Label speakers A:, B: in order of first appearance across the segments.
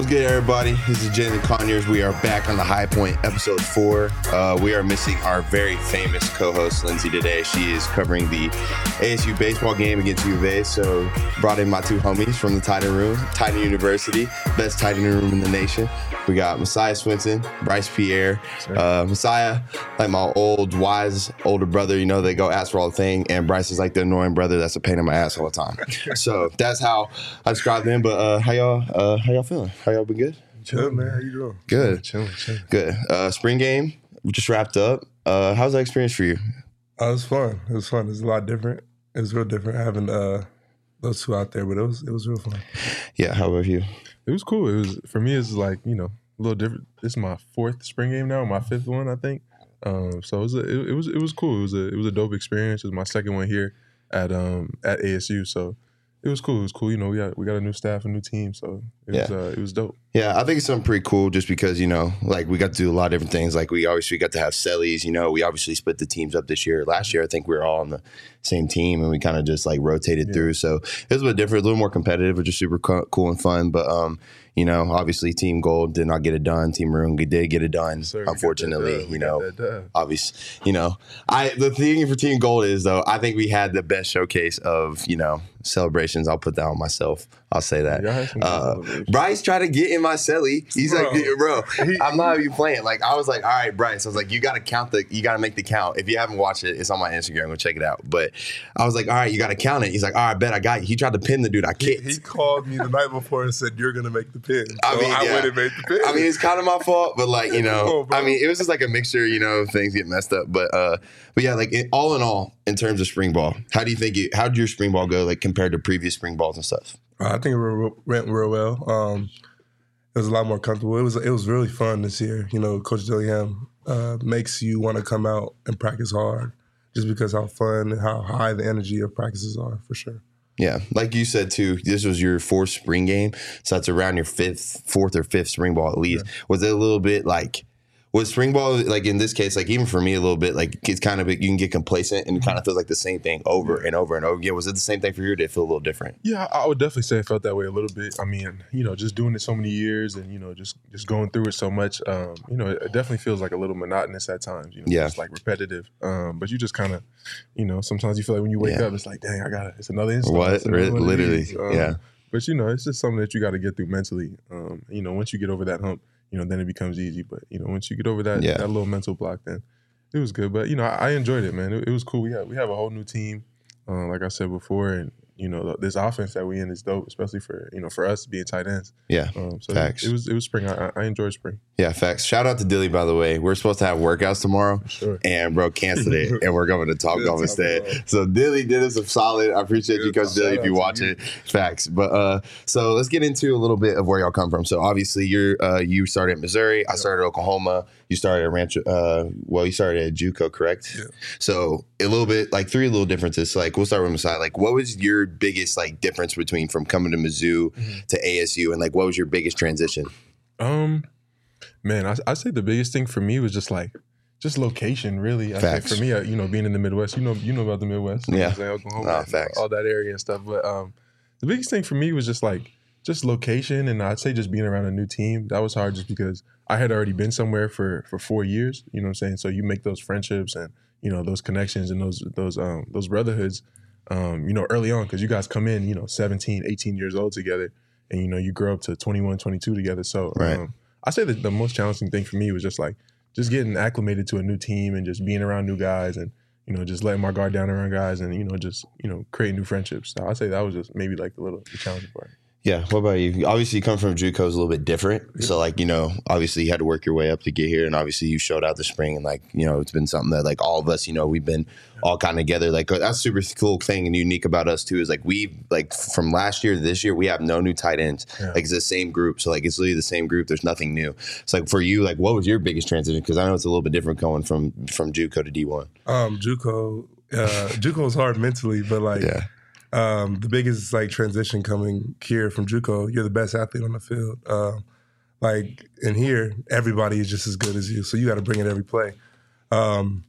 A: What's good, everybody? This is Jalin Conyers. We are back on the High Point, episode four. Uh, we are missing our very famous co-host Lindsay today. She is covering the ASU baseball game against UVA. So brought in my two homies from the tight end room, Titan University, best tight end room in the nation. We got Messiah Swinson, Bryce Pierre, uh, Messiah, like my old wise older brother. You know, they go ask for all the thing, and Bryce is like the annoying brother that's a pain in my ass all the time. so that's how I describe them. But uh, how y'all? Uh, how y'all feeling? How y'all been good?
B: Good man, how you doing?
A: Good.
B: Chilling, chilling.
A: Good. Uh, spring game we just wrapped up. Uh, how's that experience for you?
B: Uh, it was fun. It was fun. It was a lot different. It was real different having uh, those two out there, but it was it was real fun.
A: Yeah. How about you?
C: It was cool. It was for me. It's like you know a little different. This is my fourth spring game now, my fifth one, I think. Um, so it was a, it, it was it was cool. It was a it was a dope experience. It was my second one here at um at ASU. So it was cool. It was cool. You know, we got we got a new staff, a new team. So it was
A: Yeah.
C: uh, it was dope.
A: Yeah, I think it's something pretty cool just because, you know, like we got to do a lot of different things. Like we obviously got to have Sellies, you know, we obviously split the teams up this year. Last year, I think we were all on the same team and we kind of just like rotated
C: Yeah.
A: through. So it was a bit different, a little more competitive, which is super co- cool and fun. But, um, you know, obviously Team Gold did not get it done. Team Maroon did get it done.
C: Sir, we got that
A: unfortunately, you know,
C: that dub.
A: obvious you know i the thing for team gold is though i think we had the best showcase of you know celebrations i'll put that on myself i'll say that
C: Y'all had some good
A: uh. Bryce tried to get in my celly. He's
B: Bro.
A: like, bro, I'm not even playing. Like, I was like, all right, Bryce. I was like, you got to count the, you got to make the count. If you haven't watched it, it's on my Instagram. Go check it out. But I was like, all right, you got to count it. He's like, all right, bet I got you. He tried to pin the dude. I
B: He,
A: kicked.
B: he called me the night before and said you're gonna make the pin. So
A: I
B: I,
A: mean, yeah.
B: went and made the pin.
A: I mean, it's kind of my fault, but like you know,
B: Oh.
A: I mean, it was just like a mixture. You know, things get messed up, but uh, but yeah, like it, all in all, in terms of spring ball, how do you think it? How did your spring ball go, like compared to previous spring balls and stuff?
B: Uh, I think it went real well. Um, it was a lot more comfortable. It was it was really fun this year. You know, Coach Dillingham uh, makes you want to come out and practice hard, just because how fun and how high the energy of practices are for sure.
A: Yeah, like you said too, this was your fourth spring game, so that's around your fifth, fourth or fifth spring ball at least. Was it a little bit like? Was spring ball like in this case, like even for me a little bit, like it's kind of you can get complacent and it kind of feels like the same thing over and over and over again. Was it the same thing for you? Or did it feel a little different?
C: Yeah, I would definitely say it felt that way a little bit. I mean, you know, just doing it so many years and you know, just just going through it so much, um, you know, it definitely feels like a little monotonous at times. You know,
A: Yeah.
C: just like repetitive. Um, but you just kind of, you know, sometimes you feel like when you wake
A: Yeah.
C: up, it's like, dang, I got to It's another install.
A: What?
C: It's another
A: literally.
C: Um,
A: yeah.
C: But you know, it's just something that you got to get through mentally. Um, you know, once you get over that hump, you know, then it becomes easy. But you know, once you get over that
A: Yeah.
C: that little mental block, then it was good. But you know, I, I enjoyed it, man. It, it was cool. We have we have a whole new team, uh, like I said before, and you know, this offense that we in is dope, especially for you know for us being tight ends.
A: Yeah.
C: Um, so
A: Facts.
C: it was it was spring. I, I- enjoyed spring.
A: Yeah, facts. Shout out to Dilly, by the way. We're supposed to have workouts tomorrow,
C: Sure.
A: and bro canceled it, and we're going to Top Golf instead. So Dilly did us a solid. I appreciate you,
B: Good.
A: Coach Dilly, if you watch
B: you.
A: it. Facts. But uh, so let's get into a little bit of where y'all come from. So obviously, you're uh, you started at Missouri. I started Oklahoma. You started at Rancho. Uh, well, you started at JUCO, correct?
B: Yeah.
A: So a little bit, like three little differences. So, like we'll start with Messiah. Like, what was your biggest like difference between from coming to Mizzou
B: Mhm.
A: to ASU, and like what was your biggest transition?
C: Um, man, I I say the biggest thing for me was just like just location. Really, I
A: Facts.
C: think for me, uh, you know, being in the Midwest, you know, you know about the Midwest,
A: Yeah.
C: what Oklahoma,
A: facts.
C: all that area and stuff. But um, the biggest thing for me was just like just location, and I'd say just being around a new team. That was hard, just because I had already been somewhere for for four years. You know what I'm saying? So you make those friendships and you know those connections and those those um those brotherhoods. Um, you know, early on, because you guys come in, you know, 17, 18 years old together, and you know, you grow up to 21, 22 together. So,
A: Right.
C: um, I say that the most challenging thing for me was just like just getting acclimated to a new team and just being around new guys and you know just letting my guard down around guys and you know just you know creating new friendships. So I say that was just maybe like the little the challenging part.
A: Yeah. What about you? Obviously, you come from JUCO is a little bit different. So, like, you know, obviously you had to work your way up to get here, and obviously you showed out the spring, and like, you know, it's been something that like all of us, you know, we've been all kind of together. Like, that's super cool thing and unique about us too is like we like from last year to this year we have no new tight ends.
C: Yeah.
A: Like it's the same group, so like it's literally the same group. There's nothing new. It's like for you, like what was your biggest transition? Because I know it's a little bit different going from from JUCO to D1.
B: Um, JUCO, uh, JUCO was hard mentally, but like
A: Yeah.
B: Um, the biggest like transition coming here from JUCO, you're the best athlete on the field. Um, like in here, everybody is just as good as you, so you got to bring it every play. Um,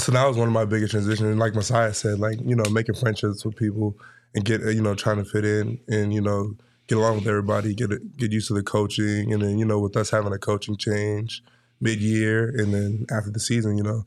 B: so that was one of my biggest transitions. And like Messiah said, like you know, making friendships with people and get you know trying to fit in and you know get along with everybody, get get used to the coaching, and then you know with us having a coaching change mid year, and then after the season, you know,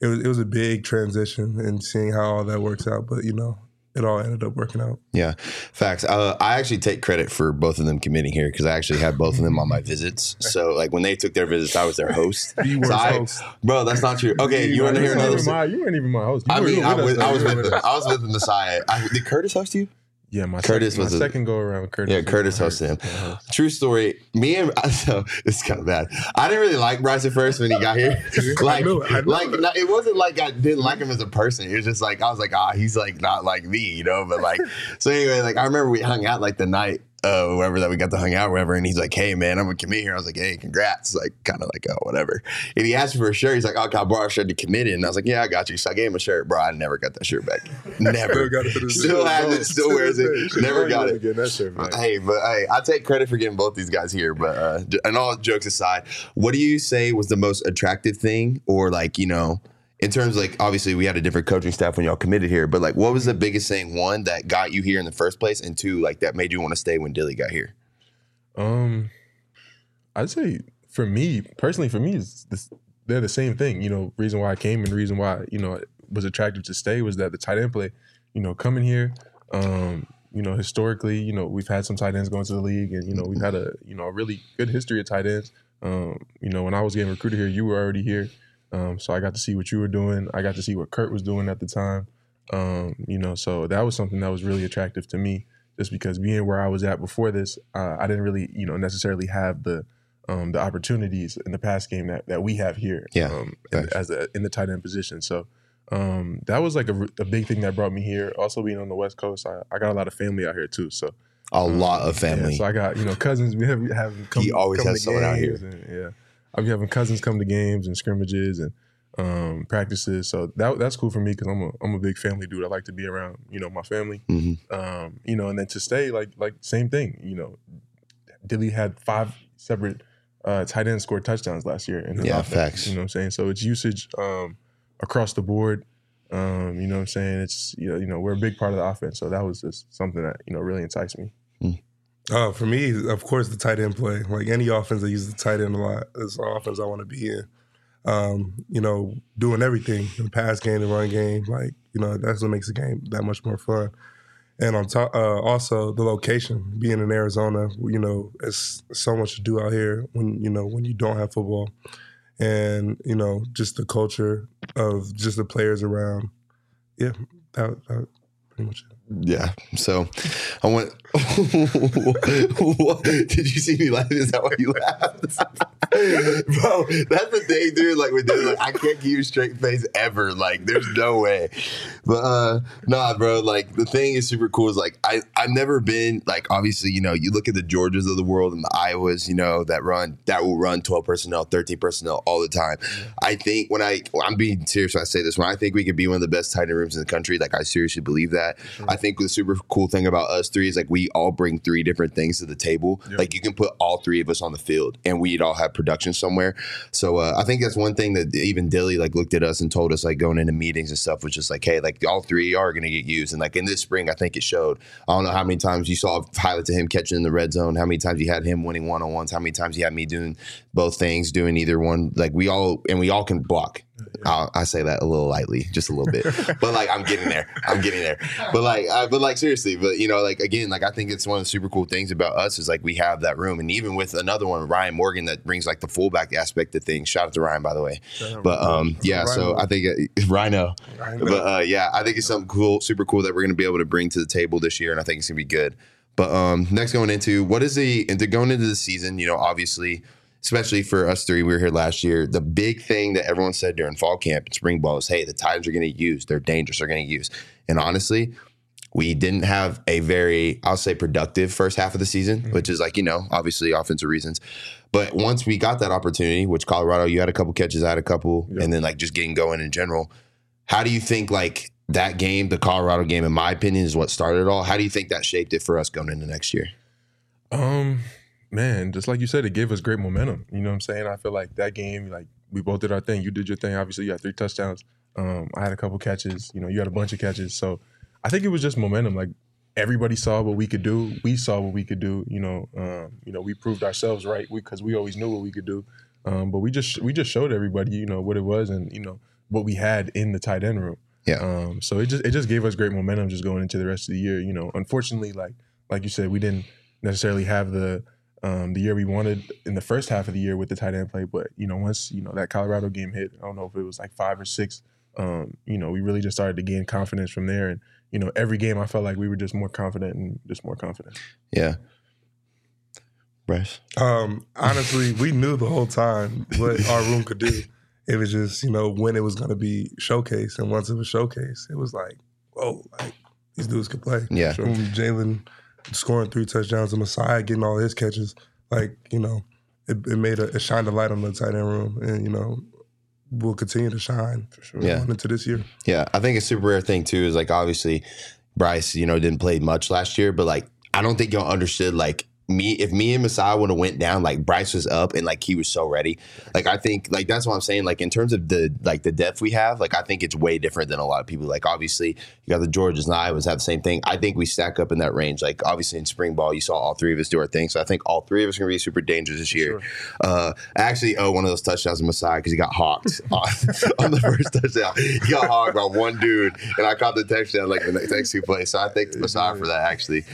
B: it was it was a big transition and seeing how all that works out. But you know, it all ended up working out.
A: Yeah, facts. Uh, I actually take credit for both of them committing here because I actually had both of them on my visits. So like when they took their visits, I was their host.
B: You were
A: So
B: host.
A: bro, that's not true. Okay, you want to hear another?
C: my- You weren't even my host. You
A: I mean, I was, I was with them. I was with the Messiah. I, did Curtis host you?
C: Yeah, my
A: Curtis
C: second,
A: was
C: my
A: a-
C: second go around. Curtis,
A: Yeah, Curtis hosted him.
C: host.
A: True story. Me and so it's kind of bad. I didn't really like Bryce at first when he got here. like,
B: knew it. I knew
A: like
B: it
A: wasn't like I didn't like him as a person. It was just like I was like, ah, he's like not like me, you know. But like, so anyway, like I remember we hung out like the night. Uh, whoever that we got to hang out, whatever, and he's like, "Hey, man, I'm gonna commit here." I was like, "Hey, congrats!" Like, kind of like, "Oh, whatever." And he asked me for a shirt. He's like, "Oh, can I borrow a shirt to commit it?" And I was like, "Yeah, I got you." So I gave him a shirt, bro. I never got that shirt back. Never.
B: Never got it to
A: Still has it. Still wears it. Never got it.
C: That shirt back.
A: Hey, but hey, I take credit for getting both these guys here. But uh, and all jokes aside, what do you say was the most attractive thing, or like you know, in terms of like obviously we had a different coaching staff when y'all committed here, but like what was the biggest thing? One that got you here in the first place, and two like that made you want to stay when Dilly got here.
C: Um, I'd say for me personally, for me, is this, they're the same thing. You know, reason why I came and reason why you know was attractive to stay was that the tight end play. You know, coming here, um, you know, historically, you know, we've had some tight ends going to the league, and you know, we've had a you know a really good history of tight ends. Um, you know, when I was getting recruited here, you were already here, um, so I got to see what you were doing. I got to see what Kurt was doing at the time. Um, you know, so that was something that was really attractive to me just because being where I was at before this, uh, I didn't really, you know, necessarily have the um, the opportunities in the pass game that, that we have here,
A: Yeah,
C: um, in, as a, in the tight end position. So um, that was like a big thing that brought me here. Also being on the West Coast, I, I got a lot of family out here too. So
A: A lot of
C: yeah,
A: family.
C: so I got you know cousins. We have having come,
A: He always has someone out here.
C: and, yeah, I'll be having cousins come to games and scrimmages and um, practices. So that that's cool for me because I'm a I'm a big family dude. I like to be around you know my family.
A: Mhm.
C: Um, you know, and then to stay like like same thing. You know, Dilly had five separate uh, tight ends scored touchdowns last year. In
A: Yeah,
C: offense,
A: facts.
C: You know what I'm saying? So it's usage um, across the board. Um, you know what I'm saying? It's you know, you know, we're a big part of the offense. So that was just something that, you know, really enticed me.
B: Uh, for me, of course, the tight end play. Like any offense that uses the tight end a lot is offense I want to be in. Um, you know, doing everything the pass game, the run game. Like you know, that's what makes the game that much more fun. And on top, uh, also the location. Being in Arizona, you know, it's so much to do out here when you know when you don't have football, and you know just the culture of just the players around. Yeah, that, that pretty much it.
A: Yeah. So I went. Did you see me laughing? Is that why you laughed? Bro, that's the thing, dude. Like, with like, I can't keep a straight face ever. Like, there's no way. But, uh, nah, bro, like, the thing is super cool is like, I, I've never been, like, obviously, you know, you look at the Georgias of the world and the Iowas, you know, that run, that will run 12 personnel, 13 personnel all the time. I think when I, well, I'm being serious when I say this, when I think we could be one of the best tight end rooms in the country, like, I seriously believe that. I think the super cool thing about us three is like we all bring three different things to the table. Like you can put all three of us on the field and we'd all have production somewhere. So uh, I think that's one thing that even Dilly like looked at us and told us like going into meetings and stuff was just like, hey, like all three are going to get used. And like in this spring, I think it showed. I don't know how many times you saw highlights of him catching in the red zone, how many times you had him winning one on ones, how many times you had me doing both things, doing either one. Like we all and we all can block. I'll, I say that a little lightly, just a little bit, but like I'm getting there. I'm getting there. But like, uh, but like seriously, but you know, like again, like I think it's one of the super cool things about us is like we have that room, and even with another one, Ryan Morgan, that brings like the fullback aspect of things. Shout out to Ryan, by the way. But um, yeah, so I think uh, Rhino.
B: Rhino.
A: But uh, yeah, I think it's something cool, super cool that we're going to be able to bring to the table this year, and I think it's going to be good. But um, next going into what is the into going into the season, you know, obviously, especially for us three, we were here last year. The big thing that everyone said during fall camp and spring ball is, hey, the tight ends are going to use, they're dangerous, they're going to use. And honestly, we didn't have a very, I'll say, productive first half of the season, which is like, you know, obviously offensive reasons. But once we got that opportunity, which Colorado, you had a couple catches, I had a couple,
C: Yeah.
A: and then like just getting going in general. How do you think like that game, the Colorado game, in my opinion, is what started it all? How do you think that shaped it for us going into next year?
C: Um, man, just like you said, it gave us great momentum. You know what I'm saying? I feel like that game, like we both did our thing. You did your thing. Obviously, you had three touchdowns. Um, I had a couple catches. You know, you had a bunch of catches. So I think it was just momentum. Like everybody saw what we could do. We saw what we could do. You know, um, you know, we proved ourselves right because we, we, always knew what we could do. Um, but we just we just showed everybody, you know, what it was and you know what we had in the tight end room.
A: Yeah.
C: Um, so it just it just gave us great momentum just going into the rest of the year. You know, unfortunately, like like you said, we didn't necessarily have the um, the year we wanted in the first half of the year with the tight end play. But you know, once you know that Colorado game hit, I don't know if it was like five or six. Um, you know, we really just started to gain confidence from there, and you know, every game I felt like we were just more confident and just more confident.
A: Yeah. Bryce.
B: Um, honestly, we knew the whole time what our room could do. It was just, you know, when it was going to be showcased. And once it was showcased, it was like, whoa, like these dudes could play.
A: Yeah.
B: Sure. Jalin scoring three touchdowns and Messiah getting all his catches, like, you know, it, it made a, it shined a light on the tight end room. And, you know, will continue to shine for sure
A: yeah.
B: into this year.
A: Yeah. I think a super rare thing, too, is like obviously Bryce, you know, didn't play much last year, but like, I don't think y'all understood like me if me and Messiah would have went down, like Bryce was up and like he was so ready. Like I think like that's what I'm saying. Like in terms of the like the depth we have, like I think it's way different than a lot of people. Like obviously you got the Georgias and I Iowas have the same thing. I think we stack up in that range. Like obviously in spring ball, you saw all three of us do our thing. So I think all three of us are gonna be super dangerous this year. Sure. Uh actually oh one of those touchdowns of Messiah because he got hawked on, on, the first touchdown. He got hawked by one dude and I caught the touchdown like the next two plays. So I thank Messiah for that actually.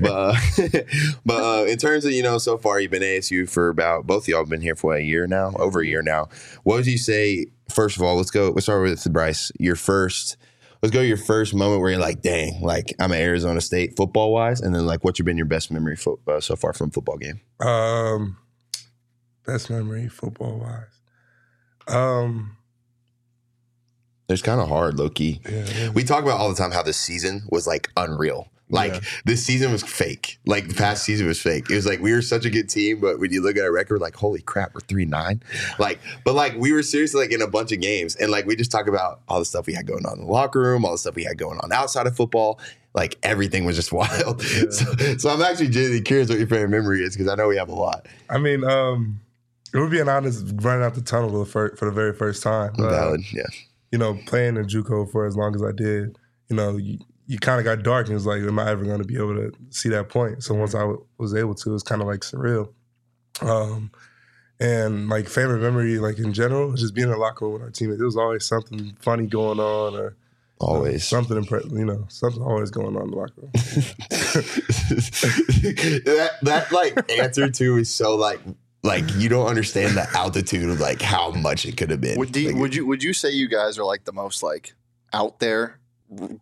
A: But but uh, in terms of you know, so far you've been ASU for about both of y'all have been here for a year now, over a year now. What would you say? First of all, let's go. Let's start with Bryce. Your first. Let's go. Your first moment where you're like, "Dang, like I'm at Arizona State football wise," and then like, what's been your best memory fo- uh, so far from football game?
B: Um, best memory football wise. Um,
A: it's kind of hard, low key.
B: Yeah, yeah.
A: We talk about all the time how this season was like unreal. Like yeah. this season was fake. Like the past season was fake. It was like we were such a good team, but when you look at our record, like holy crap, we're three nine. Like, but like we were seriously like in a bunch of games, and like we just talk about all the stuff we had going on in the locker room, all the stuff we had going on outside of football. Like everything was just wild. Yeah. So, so I'm actually genuinely curious what your favorite memory is because I know we have a lot.
B: I mean, um, we're being honest, running out the tunnel for, for the very first time.
A: Valid, uh, yeah.
B: You know, playing in JUCO for as long as I did, you know, you, you kind of got dark and it's like, am I ever going to be able to see that point? So once I w- was able to, it was kind of like surreal. Um, and like favorite memory, like in general, just being in the locker room with our teammates. There was always something funny going on, or
A: always
B: uh, something impressive. You know, something always going on in the locker room.
A: that that like answer too is so like like you don't understand the altitude of like how much it could have been.
D: Would,
A: you,
D: like, would you would you say you guys are like the most like out there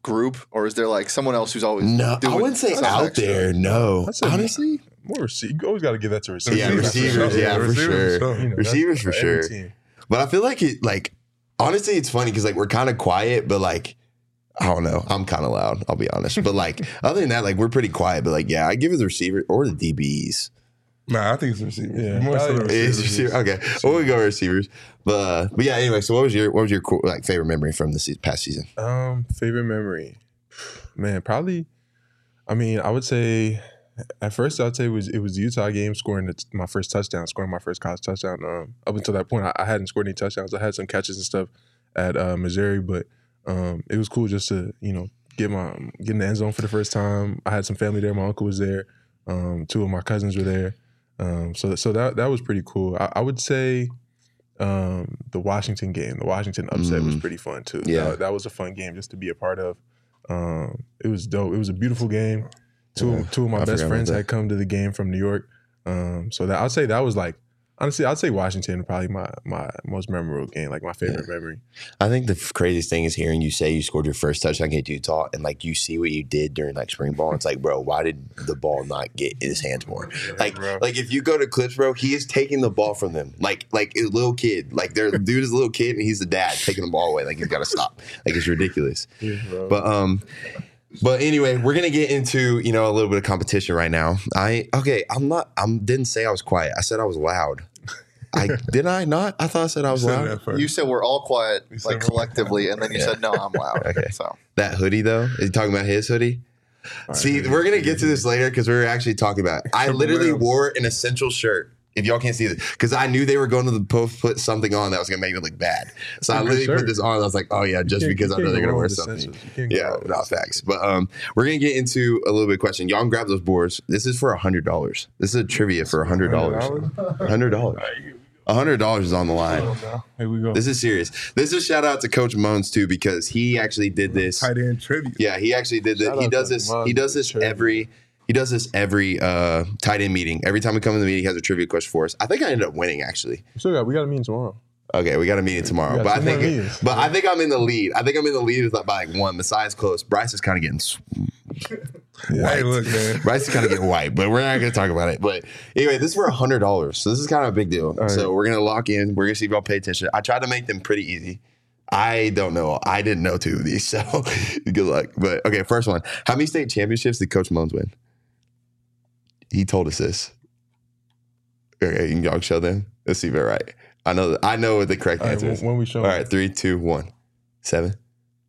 D: group, or is there like someone else who's always?
A: No, I wouldn't say out extra? there. No, honestly,
C: more receiver. You always got to give that to receivers.
A: Yeah, receivers. Yeah, for sure. sure. You know, receivers for sure. But I feel like it. Like honestly, it's funny because like we're kind of quiet, but like. I don't know. I'm kind of loud. I'll be honest. But like, other than that, like we're pretty quiet. But like, yeah, I give it the receiver or the DBs.
B: Nah, I think it's receivers.
A: Yeah, more so receivers. It's receiver. Okay, well we go receivers. But uh, but yeah. Anyway, so what was your what was your like favorite memory from this past season?
C: Um, favorite memory, man, probably. I mean, I would say at first I'd say it was it was the Utah game scoring the, my first touchdown, scoring my first college touchdown. Um, up until that point, I, I, hadn't scored any touchdowns. I had some catches and stuff at uh, Missouri, but um, it was cool just to you know get my get in the end zone for the first time. I had some family there. My uncle was there. Um, two of my cousins were there. Um, so so that that was pretty cool. I, I would say um, the Washington game, the Washington upset mm. was pretty fun too.
A: Yeah,
C: that, that, was a fun game just to be a part of. Um, it was dope. It was a beautiful game. Two yeah, two of my I best friends had come to the game from New York. Um, so that I'd say that was like honestly, I'd say Washington probably my my most memorable game, like my favorite yeah. memory.
A: I think the craziest thing is hearing you say you scored your first touchdown against Utah, and like you see what you did during like spring ball. It's like, bro, why did the ball not get in his hands more? Like, bro. like if you go to clips, bro, he is taking the ball from them, like like a little kid. Like their dude is a little kid, and he's the dad taking the ball away. Like he's got to stop. Like it's ridiculous. Yeah, but um. But anyway, we're gonna get into you know a little bit of competition right now. I okay, I'm not. I'm didn't say I was quiet. I said I was loud. I did I not? I thought I said I was loud.
D: You said we're all quiet, like collectively, and then you yeah. said no, I'm loud. okay. So
A: that hoodie though, is he talking about his hoodie? All See, right, we're gonna get to this later because we're actually talking about. It. I literally wore an essential shirt If y'all can't see this, because I knew they were going to the post put something on that was gonna make it look bad. So I
C: Good
A: literally put this on. I was like, oh yeah, just because I know they're gonna wear something.
C: essentials. You can't go
A: Yeah,
C: wrong with
A: not facts. But um, we're gonna get into a little bit of question. Y'all can grab those boards. This is for a hundred dollars. This is a trivia for a hundred dollars. Hundred dollars. A hundred dollars is on the line.
C: Here we go.
A: This is serious. This is a shout out to Coach Mohns too because he actually did this.
B: Tight end trivia.
A: Yeah, he actually did that.
C: Shout
A: He does this.
C: Mohns
A: He does this
C: trivia.
A: every. He does this every uh, tight end meeting. Every time we come in the meeting, he has a trivia question for us. I think I ended up winning actually.
C: We still got. We got a meeting tomorrow.
A: Okay, we got a meeting tomorrow, but I think,
C: meetings.
A: but I think I'm in the lead. I think I'm in the lead with by like one. Besides close, Bryce is kind of getting
B: Hey, look, man.
A: Bryce is kind of getting white, but we're not going to talk about it. But anyway, this is for a hundred dollars, so this is kind of a big deal.
C: right.
A: So we're gonna lock in. We're gonna see if y'all pay attention. I tried to make them pretty easy. I don't know. I didn't know two of these, so good luck. But okay, first one. How many state championships did Coach Mohns win? He told us this. Okay, you can y'all show them. Let's see if they're right. I know. I know what the correct
C: All right,
A: answer
C: when,
A: is.
C: when we show.
A: All right, three, two, one, seven.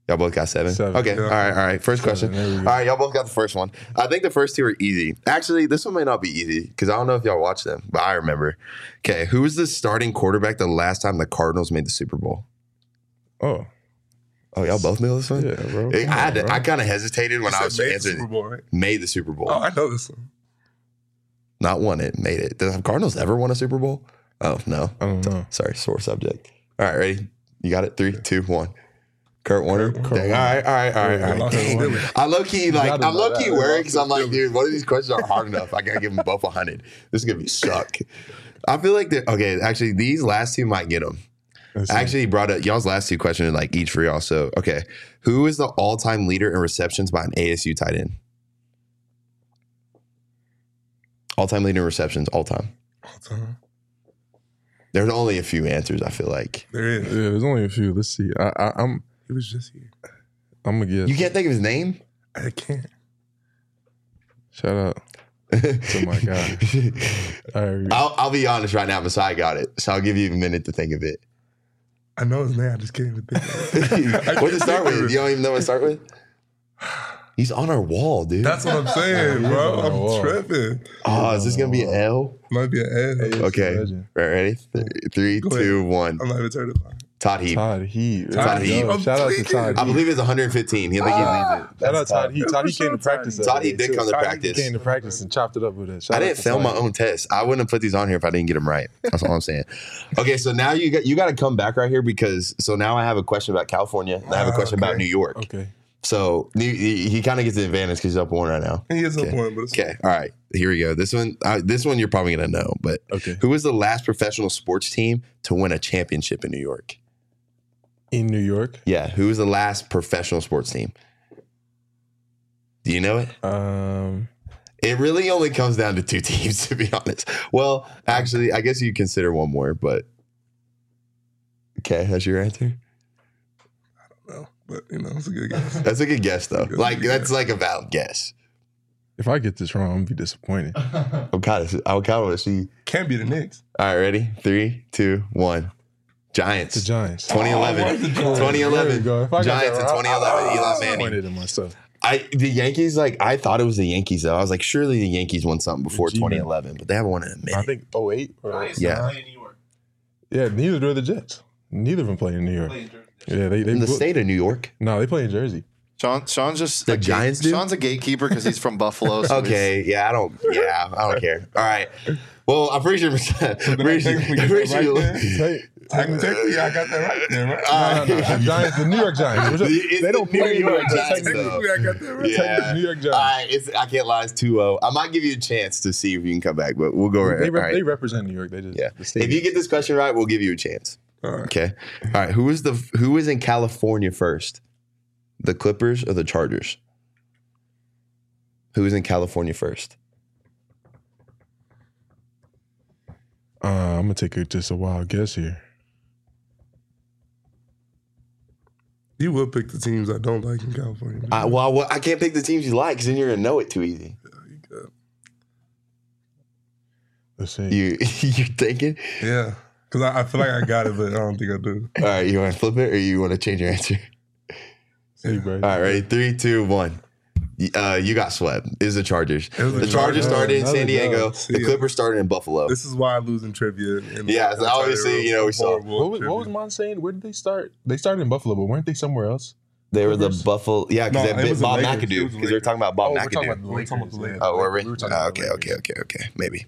A: Y'all both got seven.
C: Seven.
A: Okay.
B: Yeah.
A: All right. All right. First
C: Seven,
A: question.
C: there we
A: All
C: go.
A: right. Y'all both got the first one. I think the first two are easy. Actually, this one may not be easy because I don't know if y'all watched them, but I remember. Okay. Who was the starting quarterback the last time the Cardinals made the Super Bowl?
C: Oh,
A: Oh, y'all both know this one.
C: yeah, bro.
A: I,
C: Come
A: had to- I kind of hesitated when
B: You
A: I was
B: made the
A: answering.
B: Super Bowl, right?
A: Made the Super Bowl.
B: Oh, I know this one.
A: Not won it. Made it. Did the Cardinals ever won a Super Bowl? Oh no.
C: I don't know.
A: Sorry. Sore subject. All right. Ready? You got it. Three, two, one. Kurt Warner.
B: Kurt
A: Dang, all right. All right. All right. All right.
B: Lost to
C: Warner.
B: Philly.
A: I low key like I'm
C: know
A: low key
C: They
A: worried
B: lost
A: because I'm like, dude, one of these questions are hard enough. I gotta give them both a hundred. This is gonna be suck. I feel like that. Okay, actually, these last two might get them.
C: Let's.
A: I actually brought up y'all's last two questions like each for y'all. So okay, who is the all-time leader in receptions by an ASU tight end? All-time leader in receptions, all time.
B: All time.
A: There's only a few answers. I feel like
B: There is.
C: yeah, there's only a few. Let's see. I, I, I'm.
B: He was just here.
C: I'm gonna guess.
A: you can't think of his name.
B: I can't.
C: Shout out to my guy. All right.
A: I'll, I'll be honest right now. Messiah got it, so I'll give you a minute to think of it.
B: I know his name. I just can't even think of it.
A: What to
B: can't
A: start with? You don't even know what to start with? He's on our wall, dude.
B: That's what I'm saying, bro.
C: he's on the
B: I'm tripping.
A: oh, is this gonna be an L?
B: Might be an L.
A: Okay.
C: legend.
A: Right, ready? Th- Three,
B: Go ahead.
A: two, one.
B: I'm not even certified.
A: Todd Heap.
C: Todd Heap.
B: Todd
C: There you
B: I'm
C: Shout out to
B: tweaking.
C: Todd
A: I
C: Heat.
A: believe it's 115. He think he leads it.
C: Shout out Todd Heap. Todd Heap came to practice. the
A: Todd
C: other
A: Heat
C: day,
A: did
C: too.
A: come to
B: Todd Heap
A: practice.
C: Came to practice and chopped it up with it. Shout
A: I
C: out
A: didn't
C: to
A: fail
C: Todd
A: my
C: Heat.
A: own test. I wouldn't have put these on here if I didn't get them right. That's all I'm saying. Okay, so now you got you got to come back right here because so now I have a question about California. And I have a
B: Ah,
A: question about
B: okay.
A: New York.
C: Okay.
A: So he, he, he kind of gets the advantage because he's up one right now.
B: He is
A: Okay.
B: up one, but it's
A: Okay, all right. Here we go. This one, uh, this one you're probably gonna know. But
C: Okay.
A: who was the last professional sports team to win a championship in New York?
C: In New York.
A: Yeah, who was the last professional sports team? Do you know it?
C: Um.
A: It really only comes down to two teams, to be honest. Well, actually, I guess you consider one more, but okay, that's your answer.
B: No, but you know, it's a good guess.
A: That's a good guess, though.
B: Good
A: Like
B: guess.
A: that's like a valid guess.
C: If I get this wrong, I'm gonna be disappointed.
A: I'm kind of, I'm kind of see.
B: Can't be the Knicks.
A: All right, ready? Three, two, one. Giants.
C: The Giants.
A: 2011.
B: Oh, where's the Giants?
A: 2011.
C: There you go. If I got
A: Giants in 2011.
C: I- I-
A: Eli
C: I was
A: Manning.
C: disappointed in myself.
A: I the Yankees like I thought it was the Yankees though. I was like, surely the Yankees won something before
C: G-Man.
A: 2011, but they haven't won in a minute.
C: I think 08 or
A: Yeah.
C: yeah. Neither do the Jets. Neither of them play in New York. Yeah, they they
A: in the
C: bo-
A: state of New York.
C: No, they play in Jersey.
D: Sean, Sean's just
A: The
D: a gate-
A: Giants do?
D: Sean's a gatekeeper because he's from Buffalo. So he's-
A: Okay, yeah, I don't, yeah, I don't care. All right. Well, I'm pretty sure. I'm pretty sure.
B: technically
A: I'm
B: get
A: pretty
B: right there?
C: Hey,
B: Technically, I got that right there, right?
A: All
C: no, no, no. The Giants, the New York Giants. Which-
A: It's
C: they don't
A: the
C: play
A: New
C: in New
A: York
C: York
A: Giants,
C: Giants.
A: though.
B: Technically, I got that right.
A: Yeah.
C: New York Giants.
A: All right, it's, I can't lie. It's 2-0. I might give you a chance to see if you can come back, but we'll go right.
C: They,
A: all
C: rep-
A: right.
C: they represent New York. They just
A: Yeah.
C: the.
A: If you get this question right, we'll give you a chance.
B: All right.
A: Okay. All right. Who is the who is in California first? The Clippers or the Chargers? Who is in California first?
C: uh, I'm gonna take a, just a wild guess here.
B: You will pick the teams I don't like in California.
A: I, well, well, I can't pick the teams you like because then you're gonna know it too easy.
C: You Let's see.
A: You you're thinking.
B: yeah, because I, I feel like I got it, but I don't think I do.
A: All right. You want to flip it or you want to change your answer?
C: See, bro.
A: All right. Ready? Three, two, one. uh, you got swept. Is the Chargers.
B: It was
A: The
B: the
A: Chargers
B: Chargers.
A: started in San Diego.
B: See
A: The. Clippers started in Buffalo.
B: This is why I lose in trivia. And
A: Yeah, so obviously, you know, we saw-
C: What was, what was Mon saying? Where did they start? They started in Buffalo, but weren't they somewhere else?
A: They were the? Buffalo. Yeah, because
B: No,
A: they
B: it
A: bit
B: the
A: Bob
B: Lakers. It
A: McAdoo.
B: was the
A: Because they were talking about Bob
C: oh, we're
A: McAdoo.
C: talking about the
B: We're talking about the. Lakers.
A: Oh, were we?
C: were talking
A: Oh,
C: about
A: okay,
C: the
A: okay,
C: Lakers.
A: okay, okay. Maybe.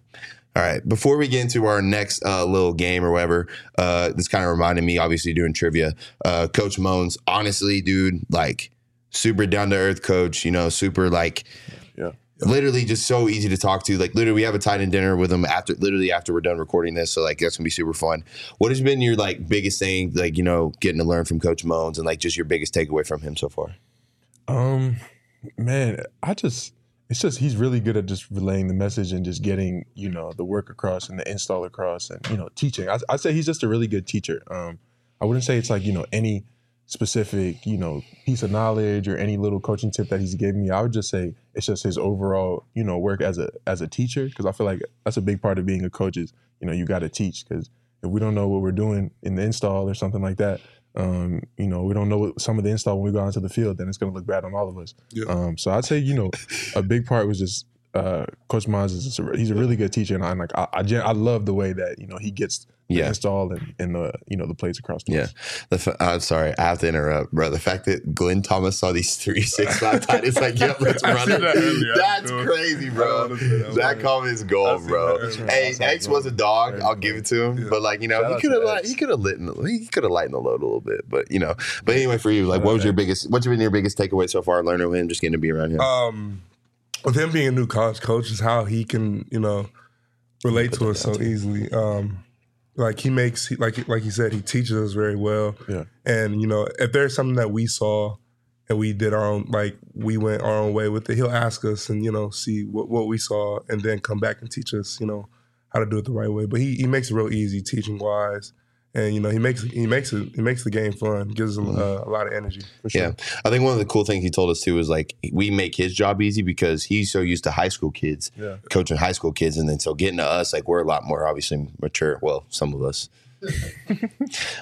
A: All right. Before we get into our next uh, little game or whatever, uh, this kind of reminded me, obviously, doing trivia. Uh, coach Mohns, honestly, dude, like super down to earth coach. You know, super like. Literally just so easy to talk to. Like literally, we have a tight end dinner with him after literally after we're done recording this. So like that's gonna be super fun. What has been your like biggest thing, like you know, getting to learn from Coach Mohns and like just your biggest takeaway from him so far?
C: Um, man, I just it's just he's really good at just relaying the message and just getting you know the work across and the install across and you know teaching. I I say he's just a really good teacher. Um, I wouldn't say it's like you know any specific you know piece of knowledge or any little coaching tip that he's given me. I would just say it's just his overall you know work as a as a teacher because I feel like that's a big part of being a coach is you know you got to teach because if we don't know what we're doing in the install or something like that. Um, you know, we don't know what some of the install when we go onto the field, then it's going to look bad on all of us.
B: Yeah.
C: Um, so I'd say, you know, a big part was just uh, Coach Mohns is a, he's a really good teacher, and I'm like I, I, I love the way that you know he gets
A: Yeah.
C: install and, and the you know the plays across. To
A: Yeah. The fa- I'm sorry, I have to interrupt, bro. The fact that Glenn Thomas saw these three six five tight, it's like, yep, let's run it.
B: that.
A: That's crazy, bro.
B: that.
A: That comment is gold, bro.
B: that.
A: Hey, X was a dog. I'll give it to him,
B: Yeah.
A: but like you know,
C: Shout
A: he could have like he could have lit he could have lightened the load a little bit, but you know. But anyway, for you, like, what was your biggest? What's been your biggest takeaway so far? Learning with him, just getting to be around him.
B: Um, with him being a new college coach, is how he can you know relate to us so easily. Um, like he makes he- like like he said, he teaches us very well.
C: Yeah.
B: And you know, if there's something that we saw and we did our own, like we went our own way with it, he'll ask us and you know see what what we saw and then come back and teach us, you know, how to do it the right way. But he he makes it real easy teaching wise. And you know he makes he makes it he makes the game fun, gives them uh, a lot of energy.
C: For sure.
A: Yeah, I think one of the cool things he told us too is like we make his job easy because he's so used to high school kids,
C: Yeah.
A: coaching high school kids, and then so getting to us like we're a lot more obviously mature. Well, some of us.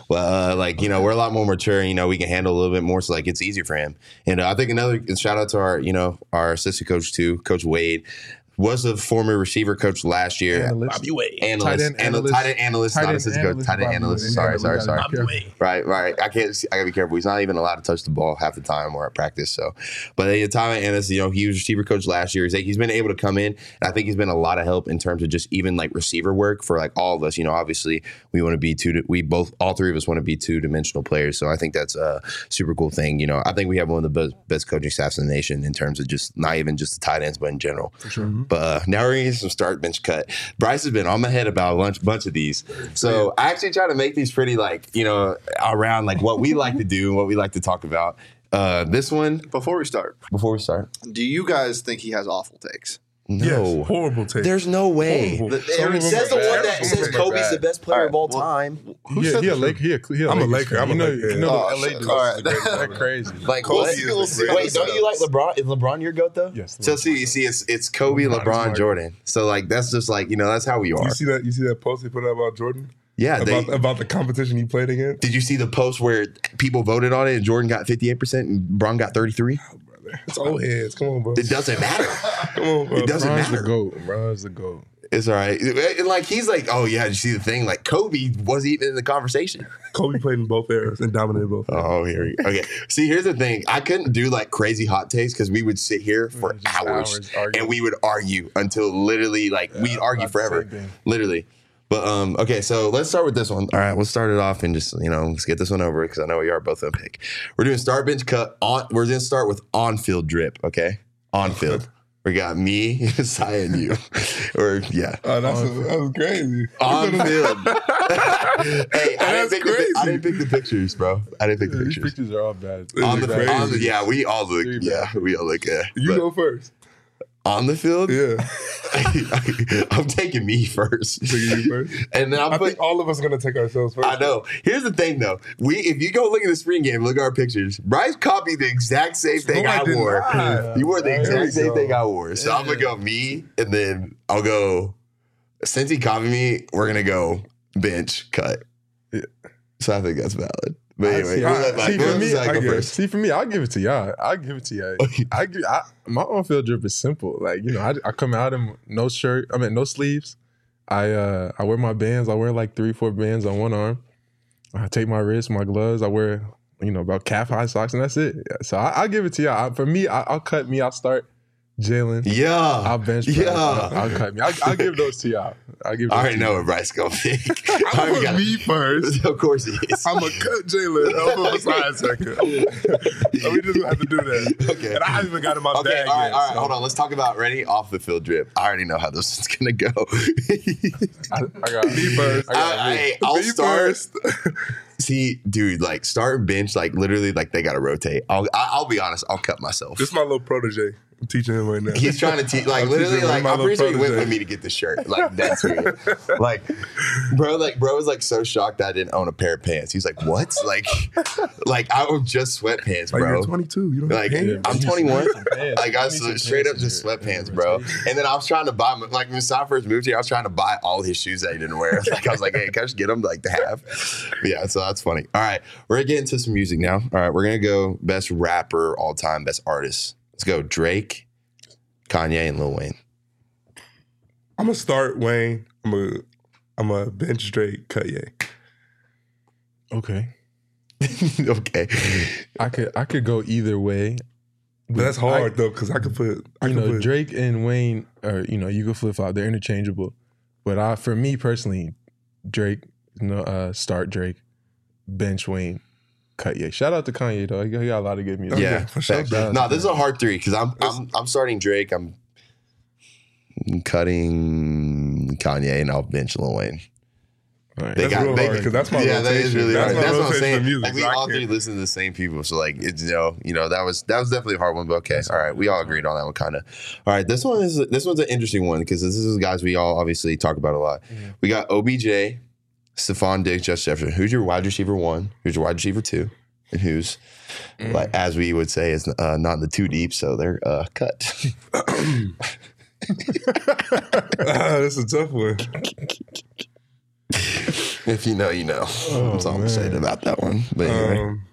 A: well, uh, like you know, we're a lot more mature. You know, we can handle a little bit more. So like, it's easier for him. And uh, I think another shout out to our you know our assistant coach too, Coach Wade, was a former receiver coach last year.
C: Analyst.
A: Wade,
C: Tight
A: analyst,
C: end analyst.
A: tight end analyst,
C: Tight
A: not
C: end
A: assistant coach,
C: analyst,
A: tight end analyst. Sorry, sorry, sorry.
C: gotta.
A: Right, right. I can't. I gotta be careful. He's not even allowed to touch the ball half the time or at practice. So, but at the time, Ennis, you know, he was receiver coach last year. He's, he's been able to come in, and I think he's been a lot of help in terms of just even like receiver work for like all of us. You know, obviously we want to be two. We both, all three of us, want to be two dimensional players. So I think that's a super cool thing. You know, I think we have one of the best, best coaching staffs in the nation in terms of just not even just the tight ends, but in general.
C: For sure.
A: But uh, now we're gonna get some start bench cut. Bryce has been on my head about a bunch, bunch of these. So I actually try to make these pretty like you know around like what we like to do and what we like to talk about. Uh, this one
D: Before we start,
A: before we start.
D: do you guys think he has awful takes?
A: No,
B: Yes, horrible take.
A: there's no way.
B: Horrible.
D: The-
B: Some
A: Says the one that
B: some
A: says Kobe's
B: bad.
A: the best player
D: All
A: of all
D: right, well-
A: time.
C: He, he,
B: said
C: a
B: this?
C: Laker. He a, he a
B: I'm a
C: Lakers
B: Laker.
C: fan.
B: I'm a
C: you know,
B: Laker.
C: You know
D: Oh,
C: LA
D: shit.
C: dudes.
D: All right.
C: They're crazy.
A: Like
D: We'll
A: what?
D: see, we'll see.
A: Wait, don't you like LeBron? Is LeBron your goat though?
C: Yes.
A: So see, you see, it's it's Kobe,
B: LeBron
A: LeBron, Jordan. So like that's just like you know that's how we are.
B: You see that? You see that post he put up about Jordan
A: Yeah, they,
B: about about the competition he played against.
A: Did you see the post where people voted on it and Jordan got 58% and Bron got 33?
B: Brother, it's old heads. Come on, bro.
A: It doesn't matter.
B: Come on, bro.
A: It doesn't
C: Bron's
A: matter.
C: the goat. Bron's the goat.
A: It's all right. And like he's like, oh yeah, did you see the thing? Like Kobe wasn't even in the conversation.
B: Kobe played in both eras and dominated both. eras.
A: Oh, here we go. Okay. See, here's the thing. I couldn't do like crazy hot takes because we would sit here for
C: Just
A: hours,
C: hours
A: and we would argue until literally like we'd argue forever. Literally. But um, okay, so let's start with this one. All right, we'll start it off and just you know let's get this one over because I know we are both gonna pick. We're doing start bench cut on. We're gonna start with on field drip. Okay, on field. We got me, Sai, and you. or yeah,
B: Oh, that's that was crazy.
A: on field. hey, I didn't, pick the, I didn't pick the pictures, bro. I didn't pick the
C: These
A: pictures.
C: pictures are all bad.
A: On the,
B: Crazy.
A: on the yeah, we all look yeah, we all look yeah.
B: You
A: But
B: go first.
A: On the field,
B: Yeah,
A: I'm taking me first,
B: Taking you first.
A: and then I'm
B: I
A: put,
B: think all of us are gonna take ourselves first.
A: I know. Here's the thing, though. We if you go look at the spring game, look at our pictures. Bryce copied the exact same thing
B: No, I
A: I, wore.
B: not.
A: You wore the exact same
B: go.
A: thing I wore. So I'm gonna go me, and then I'll go. Since he copied me, we're gonna go bench cut.
C: Yeah.
A: So I think that's valid. But anyway,
C: see, I-
A: let Mike-
C: see, for me, I give, see for me, I'll give it to y'all. I'll give it to y'all. I give I, my on field drip is simple. Like you know, I, I come out in no shirt. I mean, no sleeves. I uh I wear my bands. I wear like three, four bands on one arm. I take my wrist, my gloves. I wear you know about calf high socks, and that's it. So I, I'll give it to y'all. I, for me, I, I'll cut me. I'll start Jalin.
A: Yeah.
C: I'll bench. press,
A: Yeah.
C: I'll, I'll cut me. I'll, I'll give those to y'all. I'll give.
A: I already know what Bryce gonna pick.
B: I'm
A: I
B: gonna
A: already got
B: put me first.
A: Of course he is.
B: I'm gonna cut Jalin over beside second. So we just have to do that.
A: Okay.
B: And I haven't even got in my
A: Okay,
B: bag
A: all right,
B: yet.
A: all right.
B: so-
A: Hold on. Let's talk about ready off the field drip. I already know how this is gonna go.
C: I, I got
B: Me first.
C: I got
A: I,
C: me.
A: I, I'll
B: Me
A: start.
B: first.
A: See, dude, like start bench, like literally, like they gotta rotate. I'll, I- I'll be honest. I'll cut myself.
B: This is my little protege. I'm teaching him right now.
A: He's trying to teach, like
B: I'm
A: literally, like
B: my
A: I'm pretty sure he went with me to get the shirt. Like that's weird. like, bro, like bro was like so shocked that I didn't own a pair of pants. He's like, what? Like, like I was just sweatpants,
B: Like
A: bro.
B: you're 22. You don't
A: Like
B: have?
A: I'm 21.
C: like
A: I got
C: You need some
A: straight up just sweatpants, bro. And then I was trying to buy my- like when Sai first moved here, I was trying to buy all his shoes that he didn't wear. Like I was like, hey, can I just get them like to have? But yeah, so that's funny. All right, we're gonna get into some music now. All right, we're gonna go best rapper all time, best artist. Let's go Drake, Kanye, and Lil Wayne.
B: I'm gonna start Wayne. I'm gonna I'm a bench Drake, cut Ye.
C: Okay.
A: okay.
C: I could I could go either way.
B: But that's hard though, because I could put I
C: you
B: could
C: know,
B: put
C: Drake and Wayne are you know you can flip flop. They're interchangeable. But I, for me personally, Drake, you know, uh, start Drake, bench Wayne, cut Ye. Shout out to Kanye though. He got a lot of good music.
A: Yeah,
B: yeah, for sure.
A: facts.
C: Shout out
A: No, this is a hard three because I'm I'm I'm starting Drake. I'm cutting Kanye, and I'll bench Lil Wayne.
C: All right.
A: They
B: That's
A: got they,
B: hard, that's my
A: yeah, that is really
B: That's
A: hard. That's what I'm saying.
B: music,
A: Like we all three listen to the same people, so like it's you know you know that was that was definitely a hard one. But okay, all right, we all agreed on that one, kind of. All right, this one is this one's an interesting one because this is guys we all obviously talk about a lot. Mm-hmm. We got OBJ, Stefon Diggs, Josh Jefferson. Who's your wide receiver one? Who's your wide receiver two? And who's like as we would say is uh, not in the too deep, so they're uh, cut.
B: Ah, that's a tough one.
A: if you know, you know. That's all I'm saying
C: man.
A: about that one. But anyway.
B: Um,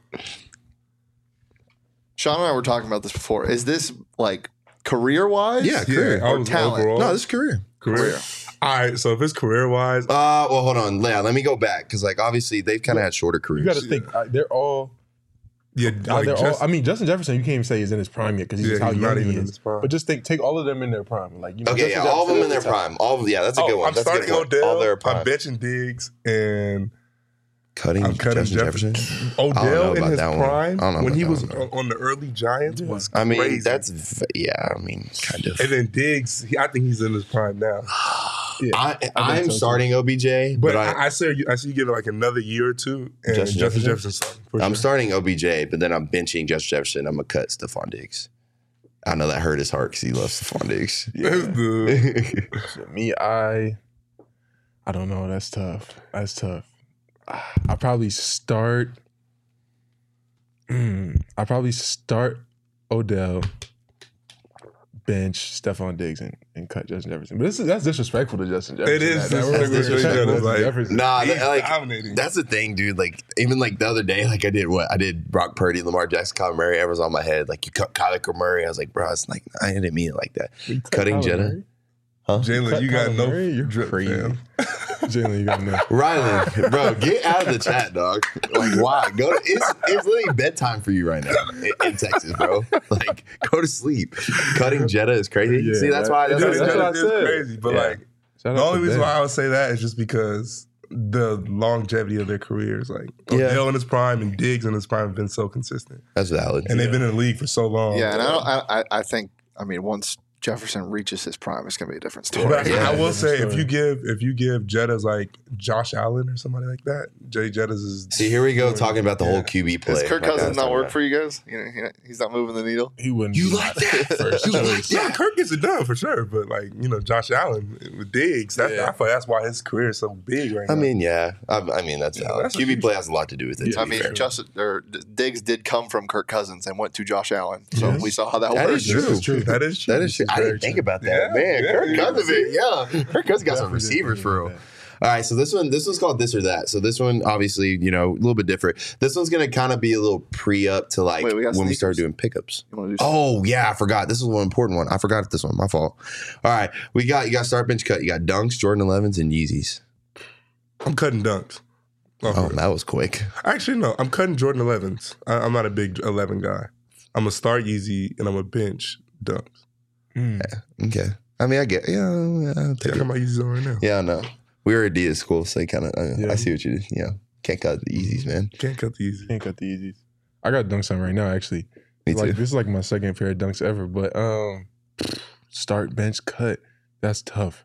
D: Sean and I were talking about this before. Is this like career wise?
A: Yeah, career.
B: yeah,
D: or talent?
B: overall.
A: no, this is career.
B: career. All right, so if it's career wise,
A: Uh, well, hold on. Yeah, let me go back because, like, obviously they've kind of had shorter careers.
C: You got to think uh, they're all.
B: yeah,
C: uh,
B: like
C: they're
B: just,
C: all. I mean, Justin Jefferson, you can't even say he's in his prime yet because he's
B: Yeah,
C: just how
B: he's
C: young
B: not
C: he
B: even in
C: is.
B: his prime.
C: But just think, take all of them in their prime. Like you know,
A: okay,
C: Justin
A: yeah, all of them in their
C: Jefferson
A: prime. All of yeah, that's a good one.
B: I'm
A: that's
B: starting
A: good.
B: Odell.
A: All their
B: I'm
A: prime.
B: benching Diggs and
A: Cutting,
B: I'm cutting
A: Justin
B: Jefferson.
A: Jefferson. I don't know
B: Odell in
A: about
B: his prime
A: I don't know
B: when he was on, on the early Giants was
A: I mean, that's yeah. I mean, kind of.
B: and then Diggs. He, I think he's in his prime now.
C: Yeah,
A: I,
C: I
A: am
C: so, too.
A: starting OBJ,
B: But
A: but,
B: I,
A: I,
B: I say you, I see you give it like another year or two, and
A: Justin
B: Justin,
A: Jefferson?
B: Jefferson.
A: I'm
B: sure.
A: starting OBJ, but then I'm benching Justin Jefferson. I'm gonna cut Stefon Diggs. I know that hurt his heart because he loves Stefon Diggs.
B: That's the-
C: For me, I I don't know. That's tough. That's tough. I probably start. Mm, I probably start Odell, bench Stefon Diggs, and, and cut Justin Jefferson. But this is that's disrespectful to Justin Jefferson.
B: It is
C: That- that-
B: disrespectful
A: to
C: disrespectful
B: Justin,
C: to
B: like-
C: Jefferson.
A: nah, that, like
B: dominating.
A: That's the thing, dude. Like even like the other day, like I did what I did. Brock Purdy, Lamar Jackson, Kyler Murray. Everyone's on my head. Like you cut Kyler Murray. I was like, bro, it's like I didn't mean it like that. Cutting
C: Kyler
A: Jenna?
C: Murray?
A: Huh?
C: Jalin,
B: you got
C: Kyler
B: no
C: Murray? You're
B: drip,
C: crazy.
B: fam.
C: Jalin, you got no.
A: Rylan, bro, get out of the chat, dog. Like, why? Go. To, it's it's literally bedtime for you right now in, in Texas, bro. Like, go to sleep. Cutting Jetta is crazy.
C: Yeah,
A: See, that's why.
B: It
A: That's,
B: is,
C: that's what I said.
B: crazy, but
A: Yeah.
B: like
C: Shout
B: the only reason
C: Ben.
B: why I would say that is just because the longevity of their careers. Like oh,
A: Yeah.
B: Odell in his prime and Diggs in his prime have been so consistent,
A: That's valid.
B: and they've been in the league for so long.
D: Yeah, and I, don't, I I- I think I mean once Jefferson reaches his prime, it's gonna be a different story.
B: But I,
A: Yeah,
B: I will
C: different
B: say, if you give if you give Jettas like Josh Allen or somebody like that, Jay Jettas is.
A: See, here we go talking about the
B: Yeah.
A: whole QB play.
D: Does Kirk
A: like
D: Cousins not
A: talking
D: work
A: about.
D: for you guys? You know, he's not moving the needle.
C: He wouldn't.
A: You like
C: my
A: that?
C: First
A: You like
C: choice.
B: Yeah, Kirk gets it done for sure, but like you know, Josh Allen with Diggs, that,
C: Yeah.
B: I feel that's why his career is so big right now.
A: I
B: now.
A: mean, yeah. I, I mean, that's
B: Yeah, that's
A: QB play has a lot to do with it.
C: Yeah,
D: I mean,
A: fair.
D: Justin or Diggs did come from Kirk Cousins and went to Josh Allen, so
B: Yes.
D: we saw how that,
A: That
D: works.
A: is true.
B: True. That is true.
A: That is true. I didn't think
B: true.
A: about that.
B: Yeah,
A: Man,
B: yeah,
A: Kirk
B: yeah.
A: Cousins, eh, yeah. Kirk Cousins got some receivers
C: didn't
A: for
C: think
A: real. All right, so this one, this one's called this or that. So this one, obviously, you know, a little bit different. This one's gonna kind of be a little pre up to like
D: Wait, we got
A: when we start doing pickups.
D: You want to do?
A: Oh yeah, I forgot. This is one important one. I forgot this one. My fault. All right, we got you got start bench cut. You got Dunks, Jordan 11s, and Yeezys.
B: I'm cutting dunks. Oh,
A: Oh, that was quick.
B: Actually, no. I'm cutting Jordan 11s. I, I'm not a big 11 guy. I'm a start Yeezy and I'm a bench dunks.
C: Mm.
A: Okay. I mean, I get. Yeah, yeah, I'll
B: Yeah,
A: take
B: I got
A: it.
B: my Yeezys on right now.
A: Yeah, I know. We were at Adidas school, so kind of. I,
C: Yeah.
A: I see what you. You know, can't cut the Yeezys, man.
B: Can't cut the Yeezy.
C: Can't cut the Yeezys. I got dunks on right now, actually.
A: Me
C: like
A: too.
C: this is like my second pair of dunks ever. But um, start bench cut. That's tough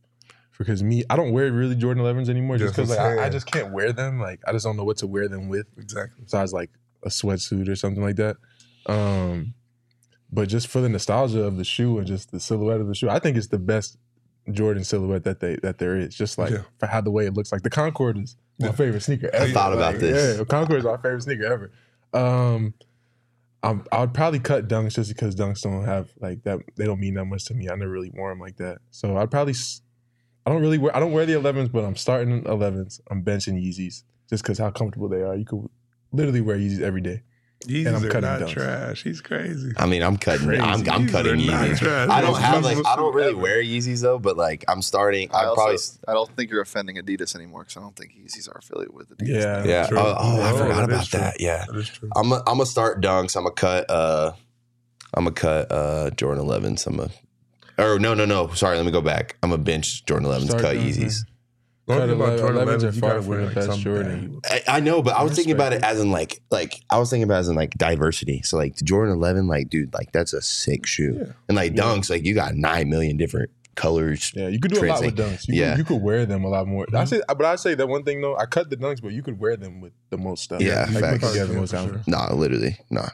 C: because me, I don't wear really Jordan 11s anymore just because
B: I'm
C: like, I, I just can't wear them. Like I just don't know what to wear them with
B: Exactly.
C: besides like a sweatsuit or something like that. Um, but just for the nostalgia of the shoe and just the silhouette of the shoe, I think it's the best Jordan silhouette that they that there is. Just like
B: Yeah.
C: for how the way it looks like the Concord is my
B: Yeah.
C: favorite sneaker ever.
A: I thought about
C: Like,
A: this.
C: Yeah, Concord is my favorite sneaker ever. Um, I'm, I'd probably cut dunks just because dunks don't have like that. They don't mean that much to me. I never really wore them like that. So I'd probably. I don't really wear. I don't wear the 11s, but I'm starting 11s. I'm benching Yeezys just because how comfortable they are. You could literally wear Yeezys every day.
B: Yeezys
C: I'm
B: are
C: cutting
B: not
C: dunks.
B: trash. He's crazy.
A: I mean, I'm cutting.
C: Crazy.
A: I'm, I'm
B: Yeezys
A: cutting Yeezys.
B: trash.
A: I don't have like. I don't really
B: ever.
A: wear Yeezys though, but like I'm starting.
D: I
A: I'm
D: also,
A: probably.
D: I don't think you're offending Adidas anymore because I don't think Yeezys are affiliated with Adidas.
C: Yeah.
D: now.
A: Yeah.
B: True.
A: Oh, oh, I
B: Oh,
A: forgot
B: that is
A: about
B: true.
A: that. Yeah.
B: That is true.
A: I'm a, I'm gonna start dunks. I'm gonna cut. Uh, I'm gonna cut uh Jordan 11s. I'm a. Or no no no. Sorry. Let me go back. I'm a bench Jordan 11s.
C: Start
A: cut Yeezys.
B: The only
C: Cut
B: about
C: 11s
B: Jordan
C: are
B: 11s,
C: far
B: gotta wear like
C: best Jordan.
A: I, I know, but I was thinking about it as in like like I was thinking about it as in like diversity. So like Jordan 11, like dude, like that's a sick shoe.
B: Yeah.
A: And like
C: Yeah.
A: dunks, like you got nine million different colors.
C: Yeah, you could do a lot with dunks. You,
A: Yeah.
C: could, you could wear them a lot more. I mm-hmm. say, but I say that one thing though. I cut the dunks, but you could wear them with the most stuff.
A: Yeah,
C: like
A: facts.
C: put together
B: Yeah,
C: most
B: for
C: outfits.
A: Nah, literally, nah.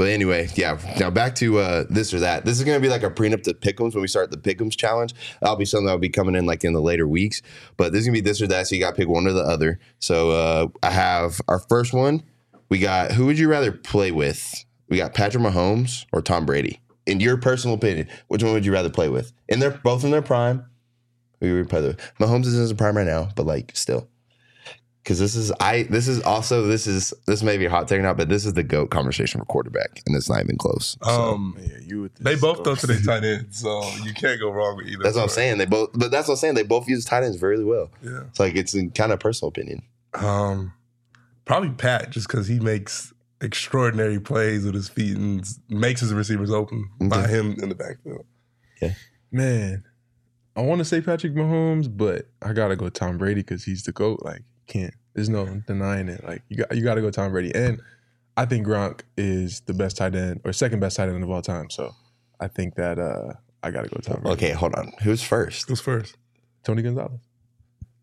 A: But anyway, yeah. Now back to uh, this or that. This is gonna be like a prenup to pick'ems when we start the pick'ems challenge. That'll be something that'll be coming in like in the later weeks. But this is gonna be this or that. So you got to pick one or the other. So uh, I have our first one. We got who would you rather play with? We got Patrick Mahomes or Tom Brady. In your personal opinion, which one would you rather play with? And they're both in their prime. We would play with Mahomes is in his prime right now, but like still because this is I this is also this is this may be a hot take or not, but this is the goat conversation for quarterback, and it's not even close. So,
B: Um,
C: Yeah, you with
B: they both
C: so-
B: throw to their tight end, so you can't go wrong with either.
A: that's what I'm saying. They both, but that's what I'm saying. They both use tight ends very well.
B: Yeah.
A: It's like it's in kind of personal opinion.
B: Um, probably Pat, just because he makes extraordinary plays with his feet and makes his receivers open by him in the backfield.
C: Yeah, Man, I want to say Patrick Mahomes, but I gotta go Tom Brady because he's the goat. Like, can't. There's no denying it. Like, you got you got to go Tom Brady, and I think Gronk is the best tight end or second best tight end of all time. So, I think that uh I gotta go Tom Brady.
A: Okay, hold on. Who's first?
B: Who's first?
C: Tony Gonzalez.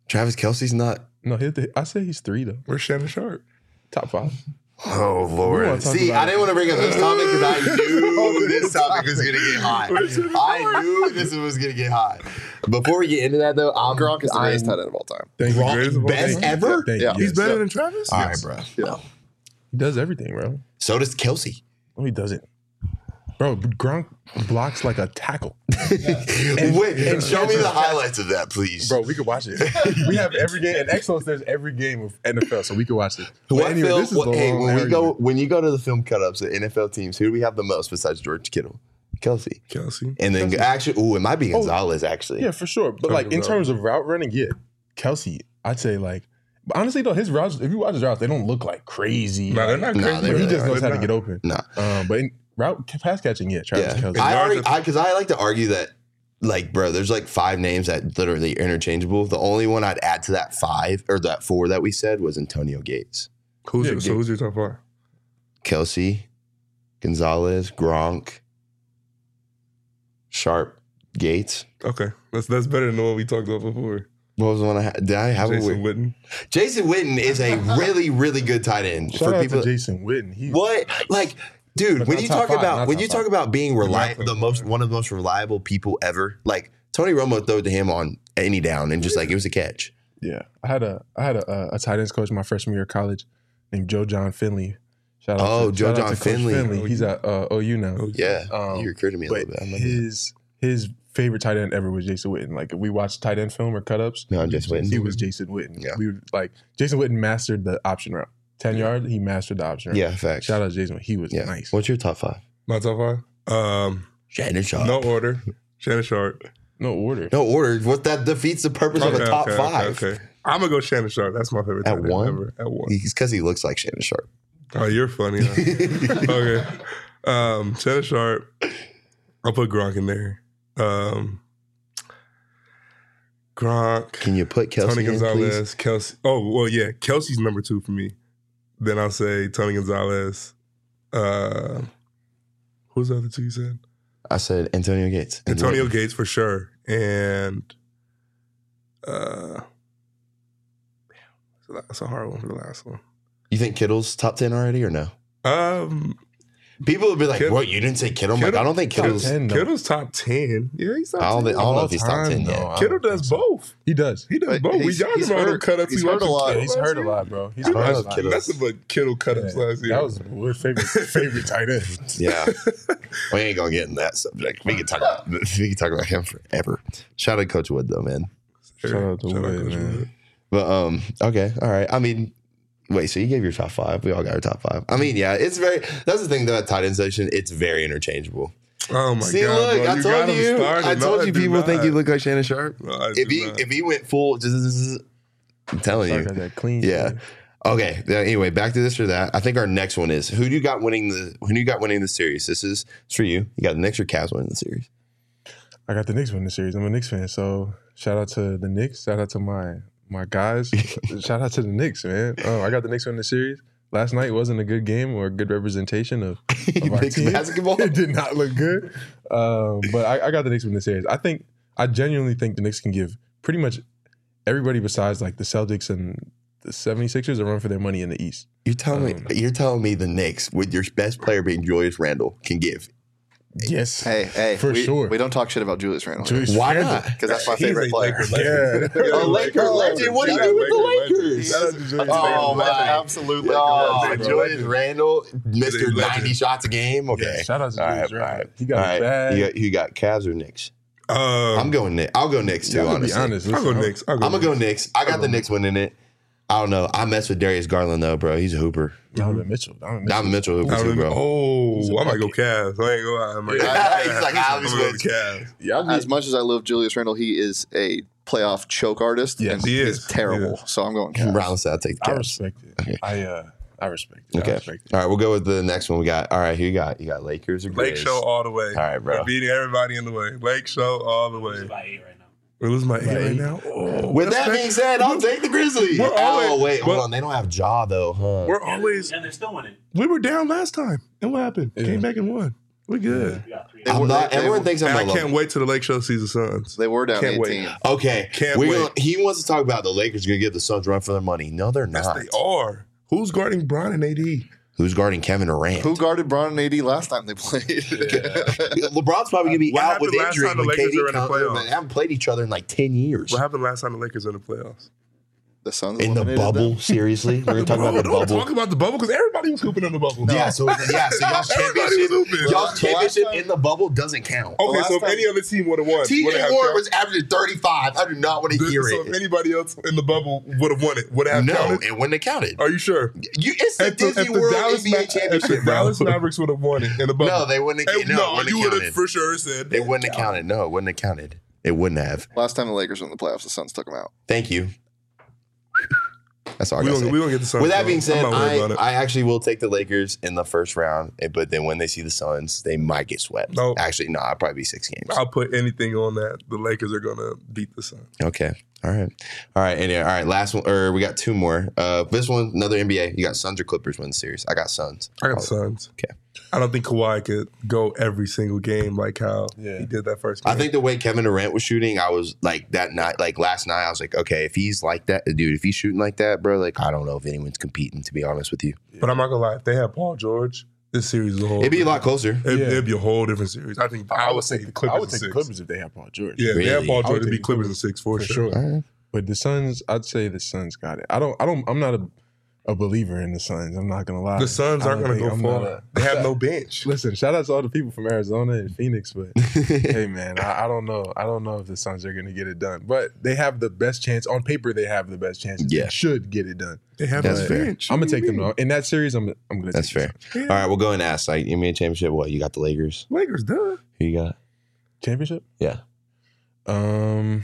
A: Travis Kelce's not.
C: No, he, I say he's three though.
B: Where's Shannon Sharpe?
C: Top five.
A: Oh
C: We
A: lord! See, I didn't want to bring up this topic because I knew this topic was gonna get hot. I knew this was gonna get hot. Before we get into that though, I'm
D: Gronk is the greatest
A: I'm-
D: tight end of all time.
C: Thank you.
A: Gronk-
B: Greatest
A: best
B: time?
A: ever.
C: Thank
D: Yeah.
C: you.
B: He's better
D: yeah.
B: than Travis?
A: All right, bro.
D: Yeah.
C: He does everything, bro.
A: So does Kelce.
C: No, he doesn't. Bro, Gronk blocks like a tackle.
A: and, Wait,
C: and
A: show me the highlights of that, please.
C: Bro, we could watch it. we have every game in Excellence. There's every game of NFL, so we could watch it. But
A: What
C: anyway,
A: film?
C: this is
A: what- hey, when we go when you go to the film cut-ups at NFL teams, who do we have the most besides George Kittle? Kelce,
B: Kelce.
A: and then actually, ooh, it might be
C: Oh,
A: Gonzalez. Actually,
C: Yeah, for sure. But like in terms of route running, yeah, Kelce, I'd say like. But honestly though, his routes, if you watch his routes, they don't look like crazy.
B: No, they're
C: like,
B: not
A: Nah,
B: crazy.
A: they
C: but he just knows how to
B: They're
C: get
B: not.
C: open.
A: nah,
C: Um, but in route pass catching, yet, Travis
A: yeah.
C: Kelce.
A: I
B: yards
A: argue
B: are-
A: because I, like to argue that, like, bro, there's like five names that literally interchangeable. The only one I'd add to that five or that four that we said was Antonio Gates,
B: Who's
C: Yeah,
B: your, so who's your top five?
A: Kelce, Gonzalez, Gronk, Sharpe, Gates.
B: Okay, that's that's better than the one we talked about before.
A: What was the one I had? Did I have a
B: Jason
A: weird?
B: Witten.
A: Jason Witten is a really, really good tight end
C: Shout out
A: people.
C: to Jason Witten. He,
A: What? Like, dude,
C: But
A: when you talk
C: five,
A: about when
C: top
A: you talk about being reliable, the most one of the most reliable people ever. Like Tony Romo threw to him on any down and just like it was a catch.
C: Yeah, I had a I had a, a, a tight ends coach my freshman year of college named Joe John Finley. Shout out
A: Oh,
C: to,
A: Joe
C: out
A: John
C: to Coach
A: Finley.
C: He's at uh, OU now.
B: Oh,
C: Um,
A: Yeah, he recruited me a
C: But
A: little bit. I that.
C: his his favorite tight end ever was Jason Witten. Like if we watched tight end film or cut ups,
A: No, I'm just waiting.
C: he was Jason Witten.
A: Yeah.
C: We were like Jason Witten mastered the option route. Ten yard, he mastered the option route.
A: Yeah, facts.
C: Shout out to Jason. He was
A: Yeah.
C: nice.
A: What's your top five?
B: My top five. Um,
A: Shannon Sharpe.
B: no order. Shannon Sharpe.
C: No order.
A: No order. What that defeats the purpose of a top
B: okay,
A: five.
B: Okay, okay. I'm gonna go Shannon Sharpe. That's my favorite.
A: At
B: tight end
A: one?
B: ever. At one.
A: He's because he looks like Shannon Sharpe.
B: Oh, you're funny. Huh? okay. Um, Shannon Sharpe. I'll put Gronk in there. Um, Gronk.
A: Can you put Kelce
B: Tony
A: in, please?
B: Gonzalez. Kelce. Oh, well, yeah. Kelce's number two for me. Then I'll say Tony Gonzalez. Uh, who's the other two you said?
A: I said Antonio Gates.
B: Antonio
A: what-
B: Gates for sure. And uh, damn, that's a hard one for the last one.
A: You think Kittle's top ten already or no?
B: Um,
A: People would be like,
B: Kittle-
A: "What? You didn't say Kittle?" I'm like, I don't think
C: Top
A: Kittle's.
C: 10, though.
B: Kittle's top ten. Yeah, he's top
A: I don't,
B: 10.
A: think, I don't know if he's top ten
C: though.
A: yet.
B: Kittle does
C: so.
B: both.
C: He does.
B: He does
D: But
B: both. We
D: he's-
B: y'all
D: he's
B: remember
D: hurt-
B: the cut ups
D: he's hurt a lot.
B: him
C: he's
B: last
C: hurt a lot, bro. He's
B: He
C: hurt a
B: was
A: love Kittle.
C: lot.
B: messing with Kittle cut ups
C: Yeah,
B: last year.
C: That was my favorite favorite tight end.
A: Yeah, we ain't gonna get in that subject. We can talk about we can talk about him forever. Shout out Coach Wood though, man.
C: Shout out to Wood,
B: Coach
C: man.
B: Wood.
A: But um, okay, all right. I mean, wait. So you gave your top five. We all got our top five. I mean, yeah, it's very. That's the thing though. At tight end section, it's very interchangeable.
B: Oh my god.
A: See,
B: god!
A: look,
B: bro,
A: I
B: you
A: told
B: got him
A: you. I told you. People think you look like Shannon Sharpe.
B: No,
A: If he
B: not.
A: if he went full, zzz, I'm telling
C: Sorry,
A: you.
C: got that clean.
A: Yeah. Okay. yeah, Anyway, back to this or that. I think our next one is who do you got winning the who do you got winning the series? This is it's for you. You got the Knicks or Cavs winning the series.
C: I got the Knicks winning the series. I'm a Knicks fan, so shout out to the Knicks. Shout out to my my guys. shout out to the Knicks, man. Oh, I got the Knicks winning the series. Last night wasn't a good game or a good representation of, of our
A: Knicks
C: team.
A: basketball.
C: it did not look good. Um, but I, I got the Knicks winning the series. I think I genuinely think the Knicks can give pretty much everybody besides like the Celtics and the 76ers a run for their money in the East.
A: You're telling me
C: Um,
A: you're telling me the Knicks with your best player being Julius Randle can give.
C: Yes.
D: Hey, hey,
C: For
D: we,
C: sure.
D: We don't talk shit about Julius Randle
C: Julius
A: Why
C: Randle.
A: not?
D: because that's my
B: He's
D: favorite
B: a
D: player.
B: Laker legend.
C: Yeah.
A: A Laker legend. What do you do with the Lakers?
B: Shout out
A: Oh,
B: Randle.
A: man.
D: absolute Laker
A: Oh. Julius Randle, Mister ninety shots a game. Okay,
C: Yeah, shout out to
A: All
C: Julius
A: right,
C: Randle.
A: all right.
C: He got
A: All
C: a
A: right.
C: bag.
A: You got, you got Cavs or Knicks?
B: Um,
A: I'm going Knicks. I'll go Knicks too.
C: Yeah, be
A: honestly,
C: honest.
B: I'll go Knicks. I'll go
A: I'm gonna go
B: Knicks.
A: Knicks. I got the Knicks winning it. I don't know. I mess with Darius Garland though, bro. He's a hooper.
C: Donovan Mitchell. Donovan Mitchell.
A: Donovan Mitchell hooper
B: I
A: too,
B: don't
A: bro.
B: even- oh,
C: He's a
B: I might go
C: bucket.
B: Cavs. I ain't go out. I might go
A: Yeah,
B: Cavs.
A: he's like,
B: I'm
A: Alex
B: gonna go
A: Woods.
B: Cavs.
C: Yeah, I
D: As much as I love Julius Randle, he is a playoff choke artist.
C: Yes,
D: and
B: he
D: he's
B: is.
D: terrible.
B: He
D: So I'm going Cavs.
A: Brown said I'll take the Cavs.
C: I
A: Cavs.
C: respect it.
A: Okay.
C: I uh, I respect it. I
A: Okay.
C: respect it.
A: All right, we'll go with the next one. We got. All right, who you got? You got Lakers or
B: Lake Show all the way.
A: All right, bro.
B: We're beating everybody in the way. Lake Show all the way.
E: by eight right now.
B: We're losing my eight
C: Right.
B: right now. Oh,
A: With that being said, I'll take the Grizzlies.
B: We're oh, always-
A: oh wait, hold on. They don't have Jaw though, huh?
B: We're always.
E: And they're still winning.
B: We were down last time. And what happened?
C: Yeah.
B: Came back and won. We're good.
E: We got three.
D: They
A: I'm not.
D: they- they
A: everyone
D: were-
A: thinks I'm
B: And I can't wait till the Lake Show sees the Suns.
D: They were down
B: Can't
D: 18.
B: wait.
A: Okay,
B: Can't
A: we're
B: wait.
A: Gonna, he wants to talk about the Lakers going to give the Suns run for their money. No, they're
B: Yes,
A: not.
B: they are. Who's guarding Bron and AD?
A: Who's guarding Kevin Durant?
D: Who guarded Bron and AD last time they played?
A: LeBron's probably going to be
B: What
A: out with
B: happened last
A: injury
B: time the
A: when
B: Lakers
A: KD
B: were in the playoffs?
A: They haven't played each other in like ten years.
B: What happened last time the Lakers were in the playoffs?
D: The Suns
A: In the bubble,
D: them?
A: seriously, we're going to talk about the
B: Don't
A: bubble.
B: talk about the bubble because everybody was hooping in the bubble.
A: Yeah, so yeah, so y'all
B: Everybody
A: championship, y'all's
D: The last
A: championship in the bubble doesn't count.
B: Okay, so if
D: time-
B: any other team would have won, would it
A: TJ
B: have
A: Warren was averaging 35. I do not want to hear
B: so if
A: it.
B: anybody else in the bubble would have won it, would have
A: no,
B: counted?
A: it wouldn't have counted.
B: Are you sure?
A: You, it's the
B: If the,
A: Disney
B: if the
A: World
B: Dallas,
A: NBA
B: Ma- if
A: championship,
B: the. Dallas Mavericks would have won it in the bubble,
A: No, they wouldn't have.
B: Hey,
A: No, it wouldn't
B: you
A: have
B: would have for sure said
A: It wouldn't have counted. No, it wouldn't have counted. It wouldn't have.
D: Last time the Lakers were in the playoffs, the Suns took them out.
A: Thank you. That's all I
B: We
A: got to
B: don't,
A: say.
B: we don't get the Suns.
A: With that being said,
B: I'm not worried
A: I,
B: about it.
A: I actually will take the Lakers in the first round, eh, but then when they see the Suns, they might get swept.
B: Nope.
A: Actually, no, I'll probably be six games.
B: I'll put anything on that. The Lakers are gonna beat the Suns.
A: Okay. All right. All right. And all right, last one, or we got two more. Uh, this one, another NBA. You got Suns or Clippers win the series. I got Suns.
B: I got the Suns.
A: Okay.
B: I don't think Kawhi could go every single game like how
C: Yeah.
B: he did that first game.
A: I think the way Kevin Durant was shooting, I was like that night, like last night, I was like, okay, if he's like that, dude, if he's shooting like that, bro, like I don't know if anyone's competing. To be honest with you,
B: but I'm not gonna lie. If they had Paul George, this series is a whole.
A: it'd be a lot closer.
B: It'd,
C: Yeah.
B: it'd be a whole different series. I think I, would say the Clippers.
C: I would
B: in
C: take the
B: six.
C: Clippers if they have Paul George.
B: Yeah, if they had Paul George. It'd be Clippers in six for,
C: for
B: sure.
C: sure.
A: All right.
C: But the Suns, I'd say the Suns got it. I don't. I don't. I'm not a a believer in the Suns. I'm not gonna lie.
B: The Suns aren't going to
C: think-
B: go
C: I'm
B: far.
C: a-
B: They have no bench.
C: Listen, shout out to all the people from Arizona and Phoenix, but hey man, I, I don't know. I don't know if the Suns are gonna get it done. But they have the best chance. On paper, they have the best chance.
A: Yeah.
C: They should get it done.
B: They have
A: That's
B: no
A: fair.
B: bench.
C: I'm gonna
B: do
C: take them
B: mean?
C: though. In that series, I'm I'm gonna
A: That's
C: take
A: fair.
C: Suns.
A: All right, we'll go and ask. Like, you mean championship? What you got? The Lakers.
B: Lakers done.
A: Who you got?
C: Championship?
A: Yeah,
C: Um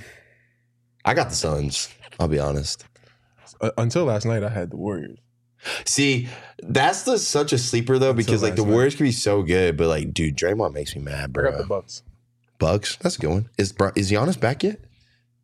A: I got the Suns. I'll be honest.
C: Uh, until last night I had the Warriors.
A: See, that's the such a sleeper though because like the
C: last night.
A: Warriors can be so good, but like, dude, Draymond makes me mad,
C: I got the
A: bro.
C: Bucks.
A: Bucks, that's a good one. Is Bro- is Giannis back yet?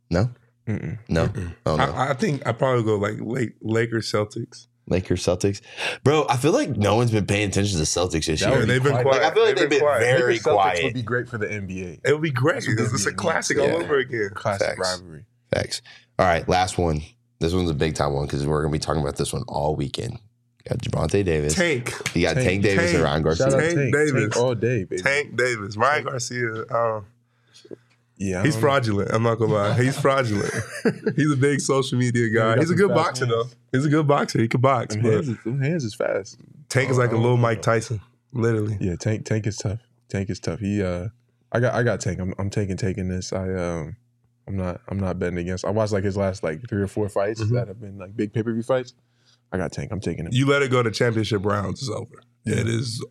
A: No,
C: Mm-mm.
A: no. Oh no.
B: I, I think I probably go like Lake, Lakers, Celtics.
A: Lakers, Celtics, bro. I feel like no one's been paying attention to the Celtics this
C: That
A: year.
C: would be
B: they've been
C: quiet.
B: quiet.
A: Like, I feel like they've been
B: quiet.
A: very-
C: Lakers Celtics
A: quiet.
C: would be great for the NBA.
B: It would be great.
C: That's what
B: It's, it's a
C: be.
B: classic
A: Yeah.
B: all over again.
C: Classic
A: Facts.
C: rivalry.
A: Facts. All right, last one. This one's a big time one because we're gonna be talking about this one all weekend. You got Gervonta Davis.
B: Tank.
A: You got Tank,
C: Tank.
A: Davis and
B: Tank.
A: Ryan
C: Shout
A: Garcia.
C: out
B: Tank
C: Tank,
B: Davis.
C: Tank all day, baby.
B: Tank Davis. Ryan Garcia. Um,
C: Yeah,
B: he's
C: don't-
B: fraudulent. I'm not gonna lie. He's fraudulent. he's a big social media guy.
C: got
B: He's a good boxer
C: hands.
B: though. He's a good boxer. He can box.
C: Them
B: But
C: hands, is, them hands is fast.
B: Tank is like a
C: Oh,
B: little
C: oh,
B: Mike
C: oh.
B: Tyson, literally.
C: Yeah, Tank Tank is tough. Tank is tough. He uh I got I got Tank. I'm I'm taking taking this. I um I'm not I'm not betting against. I watched like his last like three or four fights
B: Mhm.
C: that have been like big pay-per-view fights. I got Tank. I'm taking him.
B: You let it go to championship rounds, it's over. Yeah. It is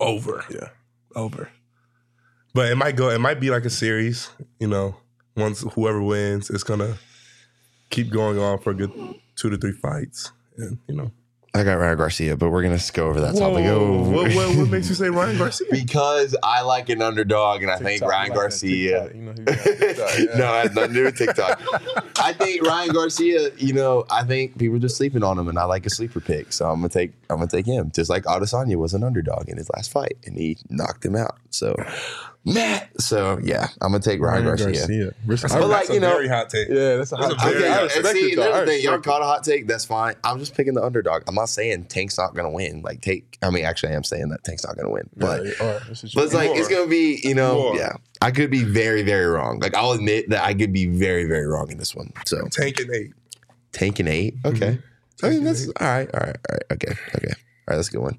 B: over.
C: Yeah.
B: Over. But it might go. It might be like a series. You know, once whoever wins, it's gonna keep going on for a good two to three fights, and you know.
A: I got Ryan Garcia, but we're gonna go over that topic.
B: Whoa,
A: Oh.
B: what, what, what makes you say Ryan Garcia?
A: because I like an underdog, and I think Ryan
C: like
A: Garcia.
C: TikTok, You know, TikTok, yeah.
A: no, it has nothing to do with TikTok. I think Ryan Garcia. You know, I think people are just sleeping on him, and I like a sleeper pick, so I'm gonna take. I'm gonna take him. Just like Adesanya was an underdog in his last fight, and he knocked him out. So, Matt. So yeah, I'm gonna take Ryan, Garcia.
C: Res-
A: But
C: I-
A: like,
B: That's
A: you know-
B: very hot take.
C: yeah, that's a hot
B: That's a
C: take.
B: very-
C: I
A: Okay,
C: respect
A: see, there's
C: I
A: the thing. Y'all
C: respect
A: caught a hot take. That's fine. I'm just picking the underdog. I'm not saying Tank's not gonna win. Like take. I mean, actually, I am saying that Tank's not gonna win. But
C: Yeah, all right,
A: but it's like it's gonna be. You know,
B: More.
A: yeah. I could be very very wrong. Like I'll admit that I could be very very wrong in this one. So
B: Tank and eight.
A: Tank and eight. Okay. I mean that's all right. All right. All right. Okay. Okay. All right. That's a good one.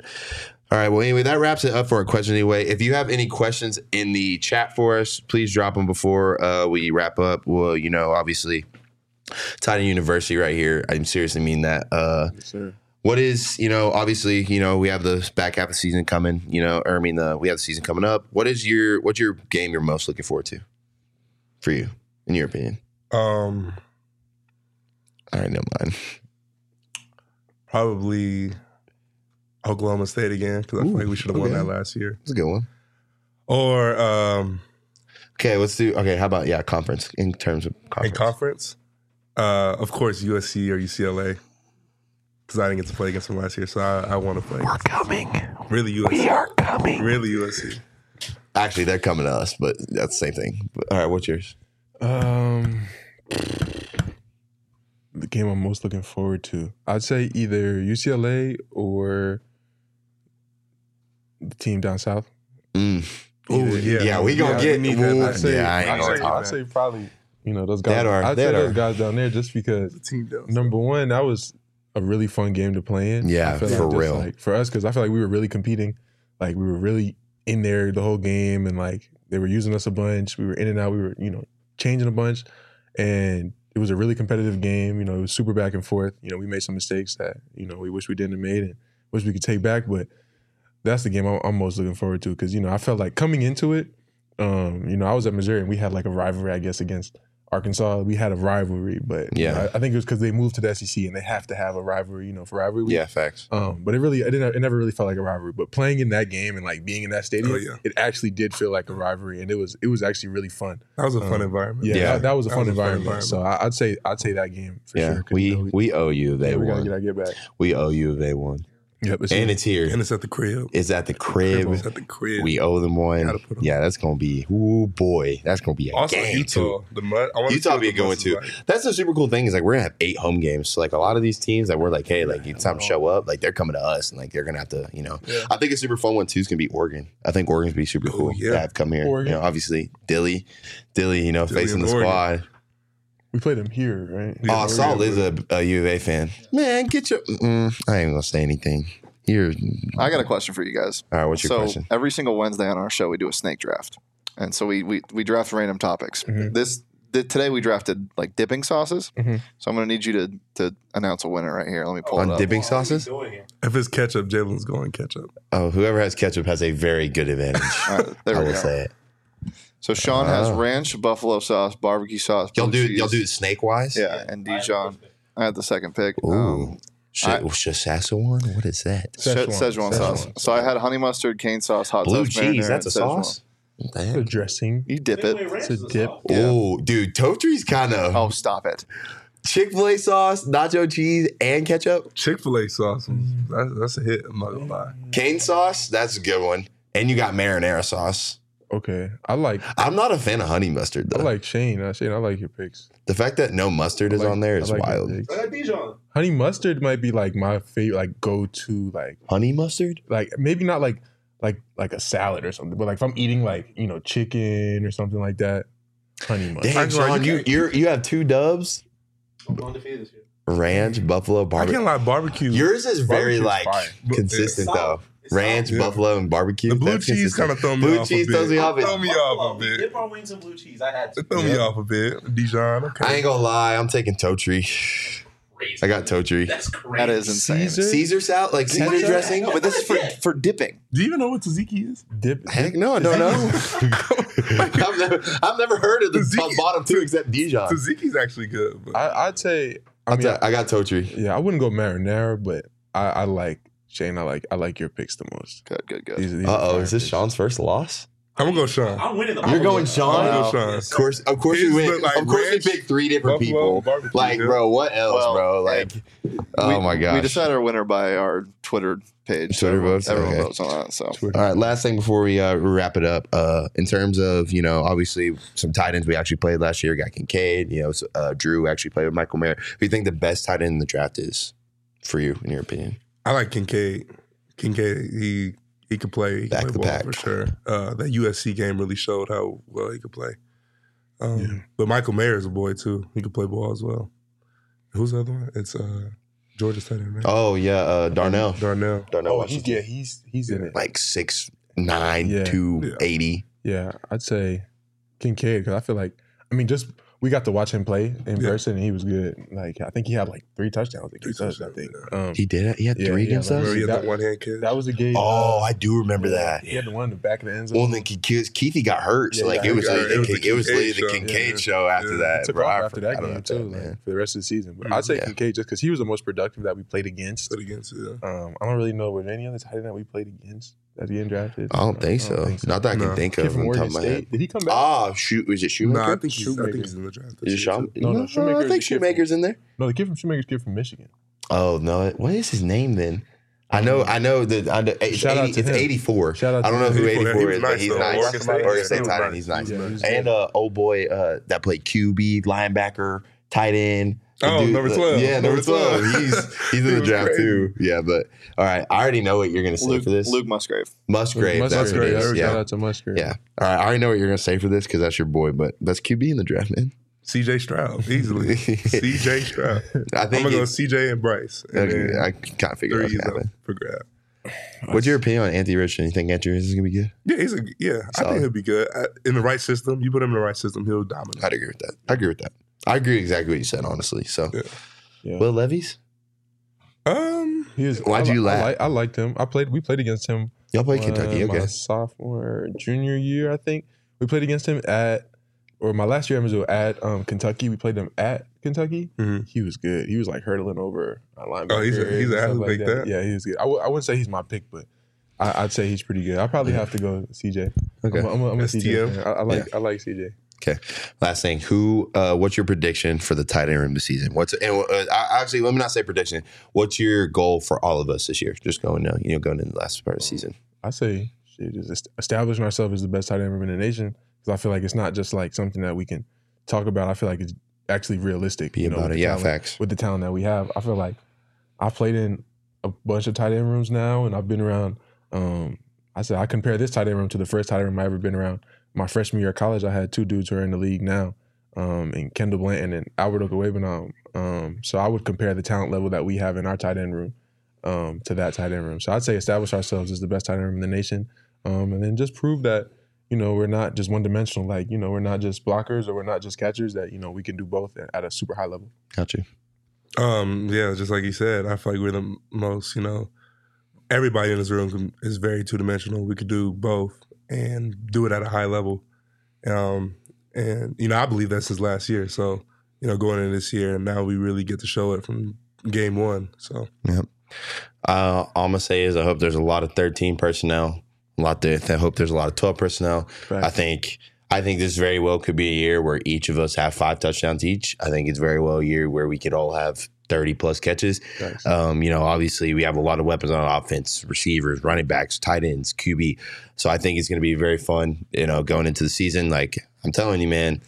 A: All right. Well, anyway, that wraps it up for our question. Anyway, if you have any questions in the chat for us, please drop them before uh, we wrap up. Well, you know, obviously, Tight End University right here. I seriously mean that. Uh,
C: Yes, sir.
A: what is you know obviously you know we have the back half of the season coming you know or i mean the we have the season coming up what is your what's your game you're most looking forward to for you in your opinion
B: Um,
A: all right no mind
B: probably Oklahoma State again because I feel like we should have won
A: okay.
B: that last year.
A: that's a good one
B: Or um,
A: okay let's do okay how about yeah conference in terms of
B: in
A: conference
B: conference, uh, of course USC or UCLA because I didn't get to play against them last year, so I, I want to play.
A: we're coming
B: Really USC.
A: we are coming
B: Really USC.
A: actually they're coming to us but that's the same thing but, all right what's yours
C: Um, the game I'm most looking forward to, I'd say either UCLA or the team down south.
A: mm.
B: Oh yeah,
A: Yeah, we gonna
B: Yeah,
A: get-
B: need that.
A: Ooh,
C: I'd say,
A: Yeah, I ain't
C: I'd
A: gonna
C: say,
A: talk.
C: I'd say probably you know those guys.
A: That are-
C: I'd say
A: that
C: those guys down there just because
B: The team does.
C: number one that was a really fun game to play in.
A: Yeah, for
C: just
A: real.
C: Like for us, because I feel like we were really competing. Like we were really in there the whole game, and like they were using us a bunch. We were in and out. We were you know changing a bunch, and it was a really competitive game. You know, it was super back and forth. You know, we made some mistakes that you know we wish we didn't have made and wish we could take back, but that's the game I'm, I'm most looking forward to because you know I felt like coming into it. Um, you know, I was at Missouri and we had like a rivalry, I guess, against Arkansas. We had a rivalry, but you
A: Yeah.
C: know, I, I think it was because they moved to the SEC and they have to have a rivalry, you know, for rivalry. week.
A: yeah facts
C: Um, but it really, it didn't, it never really felt like a rivalry. But playing in that game and like being in that stadium,
B: Oh, yeah.
C: it actually did feel like a rivalry, and it was, it was actually really fun.
B: That was a fun
C: Um,
B: environment.
C: Yeah,
A: Yeah.
C: That, that was a
B: That
C: fun,
B: was a fun
C: environment. So I, I'd say, I'd say that game for
A: yeah
C: sure. 'cause,
A: we
C: you know,
A: we owe you
C: yeah,
A: they
C: we gotta
A: won
C: get, our get back.
A: we owe you they won
C: Yep, it's
A: and it's here
B: And it's at the crib.
A: it's at the crib
B: It's at the crib.
A: We owe them one.
B: Gotta put 'em-
A: Yeah, that's gonna be. Ooh boy, that's gonna be a
B: also
A: game
B: Utah,
A: too.
B: the mud. I wanna
A: Utah
B: see
A: be a
B: the
A: good one too.
B: like.
A: That's the super cool thing is like we're gonna have eight home games. So like a lot of these teams that we're like, hey, like it's time to show up. Like they're coming to us, and like they're gonna have to, you know.
C: Yeah.
A: I think a super fun one too is gonna be Oregon. I think Oregon's gonna be super
B: Oh,
A: cool
B: yeah.
A: to have come here.
C: Oregon.
A: You know, obviously Dilly, Dilly, you know,
B: Dilly
A: facing the
B: Oregon.
A: squad.
C: We played him here, right?
B: Yeah,
A: oh, Saul is a, a U of A fan. Man, get your. Mm, I ain't gonna say anything. You're.
D: I got a question for you guys.
A: All right, what's your
D: so
A: question?
D: every single Wednesday on our show, we do a snake draft, and so we we, we draft random topics.
C: Mhm.
D: This th- today we drafted like dipping sauces.
C: Mhm.
D: So I'm gonna need you to to announce a winner right here. Let me pull it
A: On
D: up.
A: dipping sauces?
B: If it's ketchup, Jalin's going ketchup.
A: Oh, whoever has ketchup has a very good advantage.
D: All right, there
A: I
D: we
A: will
D: go.
A: say it.
D: So Sean has
A: Oh.
D: ranch, buffalo sauce, barbecue sauce.
A: Y'all
D: blue
A: do y'all do it snake wise?
D: Yeah, and Dijon. I had the second pick.
A: Ooh.
D: Um,
A: Sh-
D: I-
A: Szechuan? What is that?
D: Szechuan,
C: Szechuan.
D: Szechuan sauce.
C: Szechuan.
D: So I had honey mustard, cane sauce, hot
A: Blue
D: sauce,
A: cheese. That's a
D: Szechuan.
A: sauce. What the
C: The dressing.
D: You dip it.
C: It's a dip.
D: Yeah.
A: Oh, dude, Totry's kind of
D: Oh, stop it.
A: Chick Fil A sauce, nacho cheese, and ketchup.
B: Chick Fil A sauce, that's, that's a hit. I'm not gonna lie.
A: Cane sauce, that's a good one. And you got marinara sauce.
C: Okay. I like
A: I'm not a fan of honey mustard though.
C: I like Shane. I Shane, I like your picks.
A: the fact that no mustard is on there is
C: I like
A: wild.
C: picks.
E: I got Dijon.
C: Honey mustard might be like my favorite, like go to, like
A: Honey mustard?
C: like maybe not like like like a salad or something, but like if I'm eating like you know chicken or something like that, honey mustard.
A: Damn,
B: I can-
A: Sean,
B: you
A: you you you have two dubs,
E: I'm undefeated this year.
A: ranch, buffalo,
B: I
A: barbecue.
B: can't lie, barbecue.
A: Yours is very
C: Barbecue's
A: like
C: fire.
A: consistent
E: It's
A: though.
E: Solid. It's
A: Ranch,
E: solid.
B: Yeah.
A: buffalo, and barbecue.
B: the blue
A: That's
B: cheese kind of throw me
A: Blue
B: off
A: cheese
B: a bit.
A: throws me off.
B: Throw me off
E: Buffalo,
B: a
E: we
B: bit.
E: Dip our wings in blue cheese. I had to.
B: It throw me off a bit. Dijon, okay.
A: I ain't gonna lie, I'm taking Totri.
E: Crazy.
A: I got Totri.
E: That's crazy.
D: That is insane.
C: Caesar?
A: Caesar salad, like Caesar
C: Ketchup?
A: dressing.
D: But this is for, for dipping.
B: Do you even know what tzatziki is?
C: Dip.
A: Heck no, I don't know. I've, never, I've never heard of the
B: Tzatziki-
A: bottom two except Dijon.
B: Tzatziki's actually good. But
C: I, I'd say. I
A: I,
C: mean,
A: I got Totri.
C: yeah, I wouldn't go marinara, but I, I like Shane. I like I like your picks the most.
D: Good, good, good.
C: These, these
A: Uh oh, is this
C: picks.
A: Sean's first loss?
B: I'm gonna go Sean.
E: I'm winning the.
A: You're going Sean?
B: I'm gonna
D: Wow.
B: go Sean.
A: Of course, of course we
B: His
A: went.
B: look like
A: of course
B: ranch,
A: we picked three different
B: Buffalo,
A: people.
B: barbecue,
A: Like,
B: yeah.
A: bro, what else,
D: Well,
A: bro?
D: hey,
A: Like, oh
D: we,
A: my gosh.
D: We decided our winner by our Twitter page. so
A: Twitter votes?
D: Everyone
A: Okay.
D: votes on that. So
C: Twitter.
A: All right, last thing before we uh, wrap it up. Uh, in terms of you know, obviously some tight ends we actually played last year. Got Kincaid. You know, uh, Drew actually played with Michael Mayer. Who do you think the best tight end in the draft is for you, in your opinion?
B: I like Kincaid. Kincaid, he he could play, he could play
A: the
B: ball
A: pack.
B: for sure. Uh, that USC game really showed how well he could play. Um,
C: Yeah.
B: But Michael Mayer is a boy too. He could play ball as well. Who's the other one? It's uh, Georgia tight end, right?
A: Oh yeah, uh, Darnell.
B: Darnell.
A: Darnell
C: Oh, he's, yeah, he's he's in it.
A: like six nine,
C: Yeah.
A: two eighty.
C: Yeah, I'd say Kincaid because I feel like I mean just we got to watch him play in
B: Yeah.
C: person and he was good. Like I think he had like three touchdowns against
B: Three
C: us. I
B: touchdowns,
C: think um,
A: He did it. He had
C: Yeah,
A: three
C: he had
A: against us.
B: He had
C: that-
B: that one hand catch?
C: that was a game.
A: Oh, I do remember that.
C: He had the one in the back of the end zone.
A: Well, and then Keith- Keithy got hurt, so
C: Yeah,
A: like it was,
C: he got
A: like,
C: hurt.
B: It was
A: it,
B: the
A: was literally the
B: Kincaid
A: Kincaid
C: show.
A: show after
B: Yeah.
A: that.
C: Took
A: bro.
C: off after that game too,
A: that,
C: like,
A: man.
C: for the rest of the season. But I'd say
A: Yeah.
C: Kincaid just because he was the most productive that we played against.
B: Played against it. yeah.
C: Um, I don't really know with any other tight end that we played against that's getting drafted.
A: I don't think so. Not that I can
B: No.
A: think of
C: from
A: top
C: Oregon
A: of my head.
C: Did he come back?
A: Ah, shoot, was it Schoonmaker?
B: No, I think he's, I think he's in the draft.
A: Is it
B: year,
A: Sean?
B: too.
C: No, no,
A: I
C: Schoonmaker's
A: think Schoonmaker's in there.
C: no, the kid from Schoonmaker's kid from Michigan.
A: Oh no! What is his name then? I know, I know that I know, it's,
C: Shout out
A: 80,
C: to
A: it's 84.
C: Shout out
A: I don't know who
B: him.
A: 84
B: He
A: is,
B: was
A: but he's
B: though.
A: nice.
B: Oregon State,
A: Oregon
B: yeah,
A: State
B: he was
A: tight end, he's nice.
C: Yeah, he was
A: And
C: good.
A: uh, old boy uh, that played QB, linebacker, tight end. The
B: Oh, number 12.
A: Yeah, number
B: Number
A: 12.
B: 12.
A: He's he's in the draft
B: crazy.
A: too. Yeah, but all right. I already know what you're gonna say
D: Luke,
A: for this.
D: Luke Musgrave.
A: Musgrave. That's what
C: Musgrave.
A: it is.
C: Shout
A: Yeah.
C: out to Musgrave.
A: Yeah. All right. I already know what you're gonna say for this because that's your boy, but that's QB in the draft, man.
B: CJ Stroud, easily. CJ Stroud.
A: I think I'm
B: gonna go CJ and Bryce. And
A: okay, I can't figure out
B: three
A: what's
B: is
A: gonna
B: up
A: happen.
B: for grab.
A: What's your opinion on Anthony Richardson? You think Anthony Richardson's gonna be good?
B: Yeah, he's a yeah. I think he'll be good I, in the right system. You put him in the right system, he'll dominate.
A: I'd agree with that. I agree with that. I agree exactly what you said, honestly. So,
B: Yeah.
C: Yeah.
A: Will Levis,
B: Um,
C: He is,
A: Why'd
C: I,
A: you
C: I,
A: laugh?
C: like- I liked him. I played. We played against him.
A: y'all play
C: uh,
A: Kentucky,
C: My
A: okay?
C: sophomore, junior year, I think we played against him at, or my last year at Mizzou at um, Kentucky. We played him at Kentucky.
B: Mhm.
C: He was good. He was like hurdling over a linebacker.
B: Oh, he's a- he's
C: and
B: an athlete like that?
C: Yeah, he was good. I w- I wouldn't say he's my pick, but I, I'd say he's pretty good. I probably have to go CJ.
A: Okay.
C: I'm, a- I'm, a- I'm a CJ. Fan. I, I like I like CJ.
A: Last thing, who? Uh, what's your prediction for the tight end room this season? What's and uh, I- actually let me not say prediction. What's your goal for all of us this year? Just going now, you know, going into the last part of the season.
C: I say shit, just est- establishing ourselves as the best tight end room in the nation. Because I feel like it's not just like something that we can talk about. I feel like it's actually realistic.
A: Be
C: you know,
A: about
C: with
A: it.
C: the
A: Yeah,
C: talent-
A: facts.
C: With the talent that we have, I feel like I've played in a bunch of tight end rooms now, and I've been around. Um, I said I compare this tight end room to the first tight end room I ever been around. My freshman year of college, I had two dudes who are in the league now. um, and Kendall Blanton and Albert Okwuegbunam. Um, so I would compare the talent level that we have in our tight end room um, to that tight end room. So I'd say establish ourselves as the best tight end room in the nation, um, and then just prove that you know we're not just one dimensional. Like you know we're not just blockers or we're not just catchers. That you know we can do both at- at a super high level.
A: Got you.
B: Um, yeah, just like you said, I feel like we're the most, you know, everybody in this room is very two dimensional. We could do both and do it at a high level. Um, and you know, I believe that's his last year. So, you know, going into this year, and now we really get to show it from game one. So,
A: Uh, all I'm gonna say is I hope there's a lot of 13 personnel. A lot. To, I hope there's a lot of 12 personnel. I think. I think this very well could be a year where each of us have five touchdowns each. I think it's very well a year where we could all have 30 plus catches.
C: Thanks.
A: Um, you know, obviously we have a lot of weapons on offense, receivers, running backs, tight ends, QB. So I think it's going to be very fun, you know, going into the season. Like I'm telling you, man,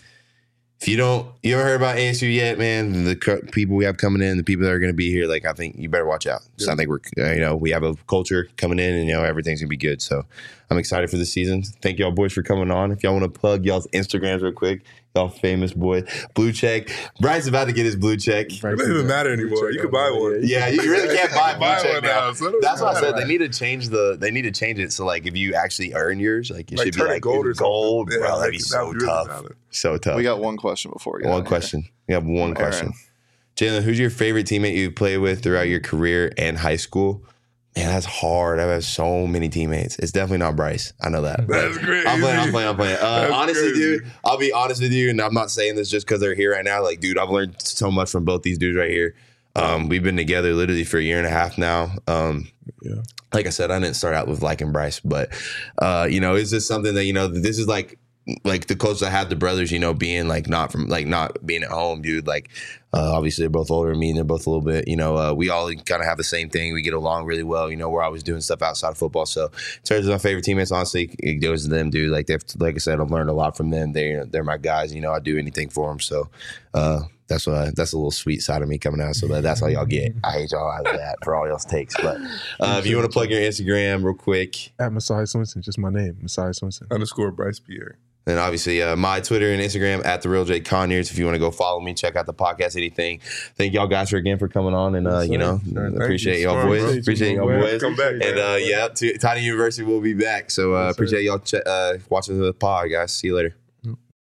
A: if you don't, you haven't heard about ASU yet, man, the co- people we have coming in, the people that are going to be here, like I think you better watch out. So I think we're, uh, you know, we have a culture coming in and, you know, everything's going to be good. So I'm excited for the season. Thank y'all boys for coming on. If y'all want to plug y'all's Instagrams real quick, y'all famous boy, blue check. Bryce's about to get his blue check.
B: it doesn't even matter anymore. You can buy one.
A: Yeah, you really can't buy blue
B: Buy
A: check
B: one
A: now.
B: now, so
A: That's what I said. They need to change the. They need to change it so like if you actually earn yours, like it
B: Like
A: should be like
B: gold or
A: gold.
B: Yeah,
A: bro, that'd
B: like,
A: be so
B: would really
A: tough.
B: valid.
A: So tough.
D: We got one question before we get
A: one question. We have one
D: All
A: question.
D: right.
A: Jalin, who's your favorite teammate you played with throughout your career and high school? Man, that's hard. I've had so many teammates. It's definitely not Bryce. I know that.
B: That's crazy.
A: I'm playing. I'm playing. I'm playing. Uh, honestly,
B: crazy.
A: dude, I'll be honest with you, and I'm not saying this just because they're here right now. Like, dude, I've learned so much from both these dudes right here. Um, we've been together literally for a year and a half now. Um,
C: Yeah.
A: like I said, I didn't start out with liking Bryce, but uh, you know, it's just something that you know. This is like like the closest I have to brothers. You know, being like not from like not being at home, dude. Like uh, obviously they're both older than me, and they're both a little bit. You know, uh, we all kind of have the same thing. We get along really well. You know, we're always doing stuff outside of football. So in terms of my favorite teammates, honestly, it goes to them, dude. Like they've like I said, I've learned a lot from them. They they're my guys. You know, I do anything for them. So. uh that's what that's a little sweet side of me coming out. So that, that's all y'all get. I hate y'all out of that for all y'all's takes. But uh, if you want to plug your Instagram real quick,
C: At Messiah Swinson, just my name, Messiah Swinson.
B: Underscore Bryce Pierre.
A: Then obviously uh, my Twitter and Instagram at the real Jake Conyers. If you want to go follow me, check out the podcast, anything. Thank y'all guys for again for coming on, and uh, you know
C: Sure,
A: appreciate
B: you.
A: y'all
B: Smart,
A: boys.
B: bro.
A: Appreciate y'all boys.
B: Come back,
A: And uh, yeah, T- Tight End University will be back. So uh, appreciate y'all ch- uh, watching the pod, guys. See you later.